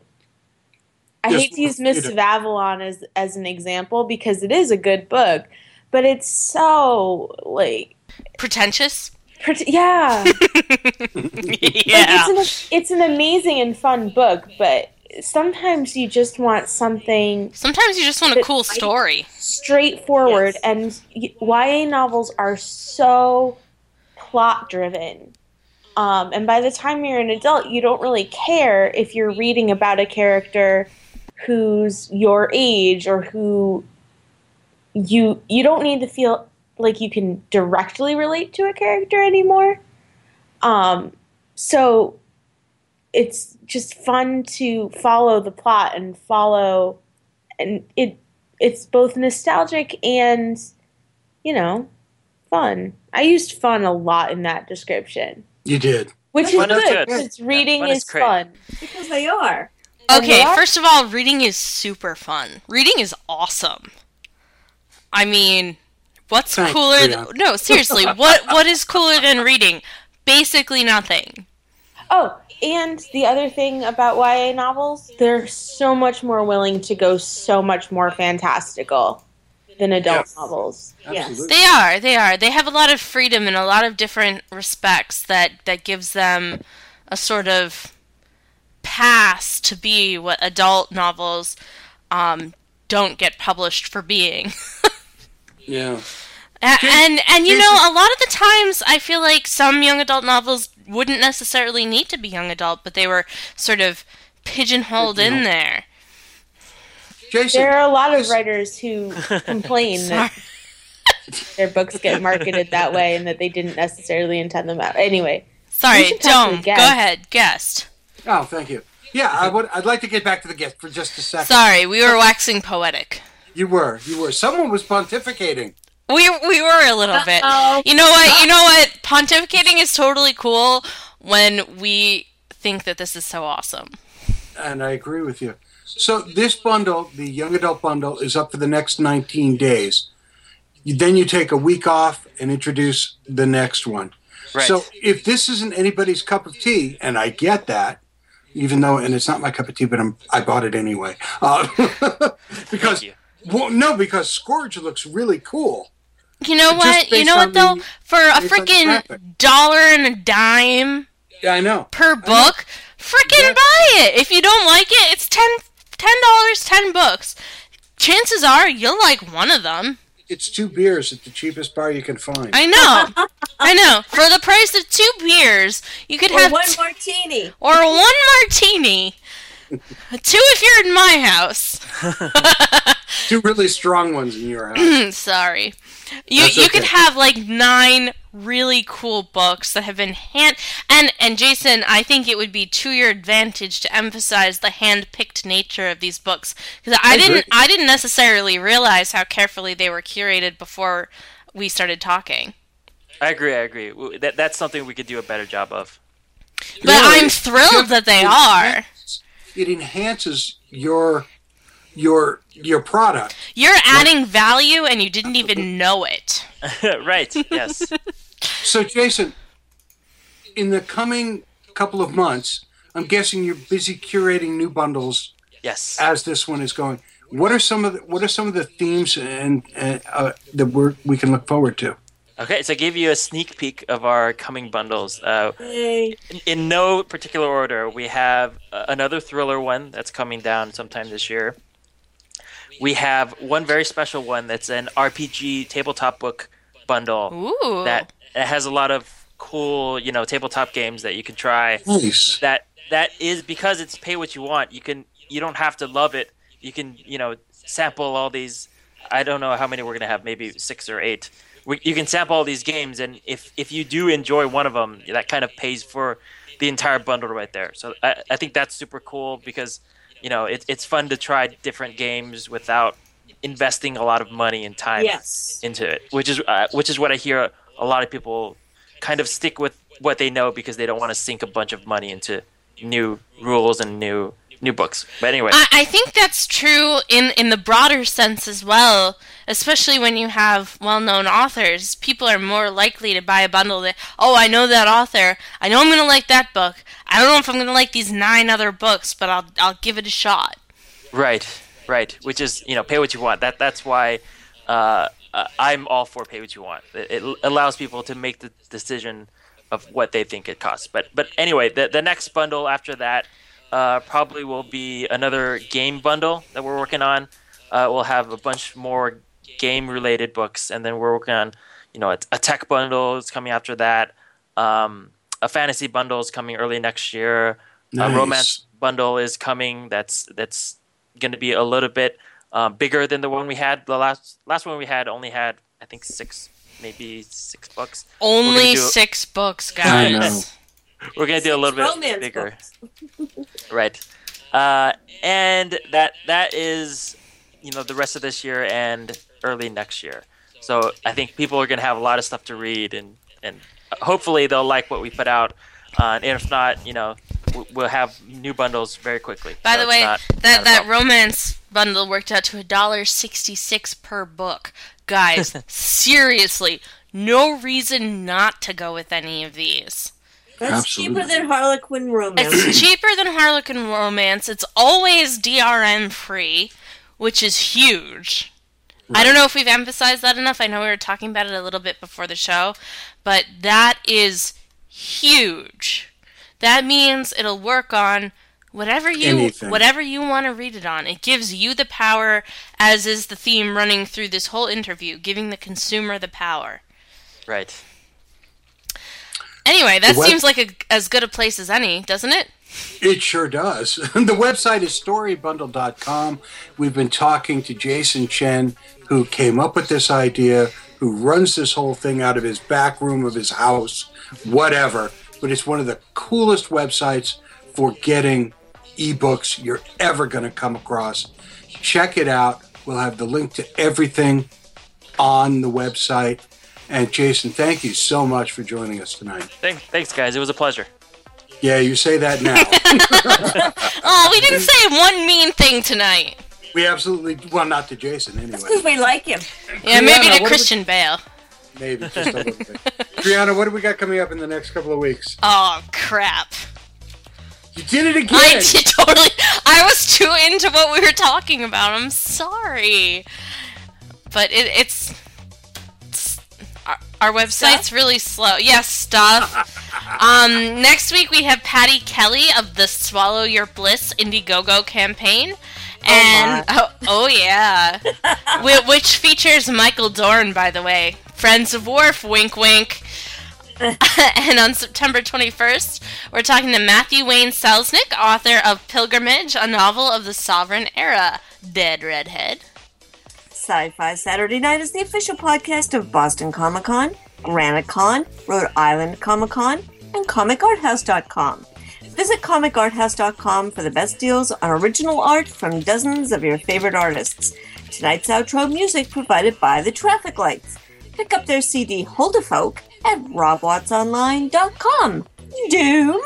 I Yes, hate to use Mists you of. Avalon as as an example because it is a good book, but it's so like Pretentious? pret- yeah. yeah. <laughs> Like, it's, an, it's an amazing and fun book, but sometimes you just want something Sometimes you just want a cool story. straightforward, and YA novels are so plot driven. Um, and by the time you're an adult, you don't really care if you're reading about a character who's your age or who you you don't need to feel like you can directly relate to a character anymore. Um, so it's just fun to follow the plot and follow and it it's both nostalgic and you know fun i used fun a lot in that description You did. which is Fun is good good. because reading fun is is fun Because they are. Okay, what? first of all, reading is super fun. Reading is awesome. I mean, what's Thanks, cooler? Th- no, seriously, what what is cooler than reading? Basically nothing. Oh and the other thing about ya novels they're so much more willing to go so much more fantastical than adult Yes. novels Absolutely. They are. They are. They have a lot of freedom in a lot of different respects that that gives them a sort of pass to be what adult novels um, don't get published for being. <laughs> Yeah. A- and and you know a lot of the times I feel like some young adult novels wouldn't necessarily need to be young adult, but they were sort of pigeonholed in there. Jason, there are a lot of writers who complain that <laughs> their books get marketed that way and that they didn't necessarily intend them out anyway Sorry, should talk to don't go ahead, guest. Oh, thank you. Yeah, I would. I'd like to get back to the gift for just a second. Sorry, we were waxing poetic. You were. You were. Someone was pontificating. We we were a little bit. You know what? You know what? Pontificating is totally cool when we think that this is so awesome. and I agree with you. So this bundle, the young adult bundle, is up for the next 19 days. Then you take a week off and introduce the next one. Right. So if this isn't anybody's cup of tea, and I get that, even though, and it's not my cup of tea, but I'm, I bought it anyway. Uh, <laughs> because Thank you. well, no, because Scourge looks really cool. You know what? You know what though? the- For a based on the freaking dollar and a dime Yeah, I know. per book, freaking Yeah. buy it. If you don't like it, it's ten ten dollars, ten books. Chances are you'll like one of them. It's two beers at the cheapest bar you can find. I know. I know. For the price of two beers, you could Or have one t- martini. or one martini. <laughs> Two if you're in my house. <laughs> Two really strong ones in your <laughs> house. Sorry. You That's you could have like nine really cool books that have been hand and and Jason, I think it would be to your advantage to emphasize the hand-picked nature of these books because I, I didn't agree. I didn't necessarily realize how carefully they were curated before we started talking. I agree. I agree. That that's something we could do a better job of. But No, I'm thrilled that they it are. enhances- It enhances your your your product. You're adding value and you didn't even know it. <laughs> right. Yes. So, Jason, in the coming couple of months, I'm guessing you're busy curating new bundles Yes. as this one is going. What are some of the, what are some of the themes and uh, uh, that we we can look forward to? Okay. So I gave you a sneak peek of our coming bundles. Uh, in, in no particular order, we have uh, another thriller one that's coming down sometime this year. We have one very special one that's an RPG tabletop book bundle Ooh. that it has a lot of cool, you know, tabletop games that you can try. Nice. That that is because it's pay what you want. You can you don't have to love it. You can you know sample all these. I don't know how many we're gonna have. Maybe six or eight. We, you can sample all these games, and if if you do enjoy one of them, that kind of pays for the entire bundle right there. So I, I think that's super cool because you know it, it's fun to try different games without investing a lot of money and time Yes. into it, which is uh, which is what I hear a lot of people kind of stick with what they know because they don't want to sink a bunch of money into new rules and new new books. But anyway, I, I think that's true in, in the broader sense as well, especially when you have well known authors. People are more likely to buy a bundle that, oh, I know that author. I know I'm going to like that book. I don't know if I'm going to like these nine other books, but I'll, I'll give it a shot. right, right, which is you know pay what you want. That that's why uh, uh, I'm all for pay what you want. It, it allows people to make the decision of what they think it costs. But but anyway, the the next bundle after that uh, probably will be another game bundle that we're working on. Uh, we'll have a bunch more game related books, and then we're working on you know a, a tech bundle is coming after that. Um, a fantasy bundle is coming early next year. Nice. A romance bundle is coming. That's that's going to be a little bit um, bigger than the one we had. The last last one we had only had I think six, maybe six books. Only do- six books, I know. guys. We're gonna do a little bit bigger, <laughs> right? Uh, and that that is you know the rest of this year and early next year. So I think people are gonna have a lot of stuff to read, and and hopefully they'll like what we put out. Uh, and if not, you know, we'll have new bundles very quickly. By So the way, not- that not that romance bundle worked out to a dollar sixty six per book. Guys, <laughs> seriously, no reason not to go with any of these. That's Absolutely. cheaper than Harlequin romance. It's <laughs> cheaper than Harlequin Romance. It's always DRM free, which is huge. I don't know if we've emphasized that enough. I know we were talking about it a little bit before the show, but that is huge. That means it'll work on whatever you Anything. whatever you want to read it on. It gives you the power as is the theme running through this whole interview, giving the consumer the power. right. Anyway, that web- seems like a, as good a place as any, doesn't it? It sure does. <laughs> the website is storybundle.com. We've been talking to Jason Chen, who came up with this idea, who runs this whole thing out of his back room of his house, whatever. But it's one of the coolest websites for getting ebooks you're ever going to come across. Check it out. We'll have the link to everything on the website. And Jason, thank you so much for joining us tonight. Thank, thanks, guys. It was a pleasure. Yeah, you say that now. <laughs> Oh, we didn't say one mean thing tonight. we absolutely, well, not to Jason anyway. Because we like him. Yeah, Brianna, maybe what to do we- Christian Bale. Maybe just a little bit. Brianna, what do we got coming up in the next couple of weeks? Oh crap! You did it again. I did totally. I was too into what we were talking about. I'm sorry, but it, it's, it's our, website's really slow. Yes, stuff. <laughs> um, next week we have Patty Kelly of the Swallow Your Bliss Indiegogo campaign. And oh, oh yeah, <laughs> Whi- which features Michael Dorn, by the way, Friends of Worf, wink wink. <laughs> and on September 21st, we're talking to Matthew Wayne Selznick, author of Pilgrimage, a novel of the Sovereign Era. Dead Redhead. Sci Fi Saturday Night is the official podcast of Boston Comic Con, Granite Con, Rhode Island Comic Con, and ComicArthouse.com. Visit ComicArthouse.com for the best deals on original art from dozens of your favorite artists. Tonight's outro music provided by the Traffic Lights. Pick up their CD Hold a Folk at RobWattsOnline.com. Doom!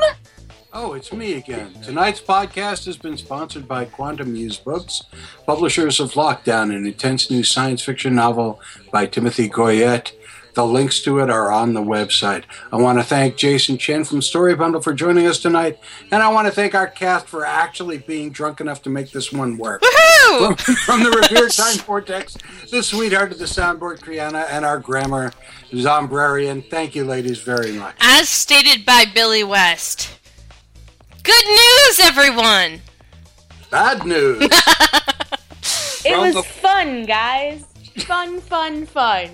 Oh, it's me again. Tonight's podcast has been sponsored by Quantum Muse Books, publishers of Lockdown, an intense new science fiction novel by Timothy Goyette. The links to it are on the website. I want to thank Jason Chen from Story Bundle for joining us tonight, and I want to thank our cast for actually being drunk enough to make this one work. From, from the Revere Time Vortex, the sweetheart of the soundboard, Kriana, and our grammar, Zombrarian. Thank you, ladies, very much. As stated by Billy West. Good news, everyone! Bad news. <laughs> It was the- fun, guys. Fun, fun, fun.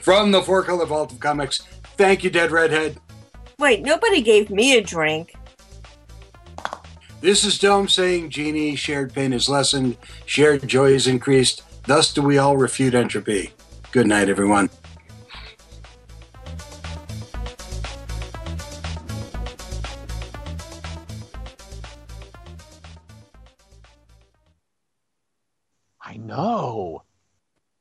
From the Four Color Vault of Comics, thank you, Dead Redhead. Wait, nobody gave me a drink. This is Dome saying, Genie, shared pain is lessened, shared joy is increased. Thus do we all refute entropy. Good night, everyone. no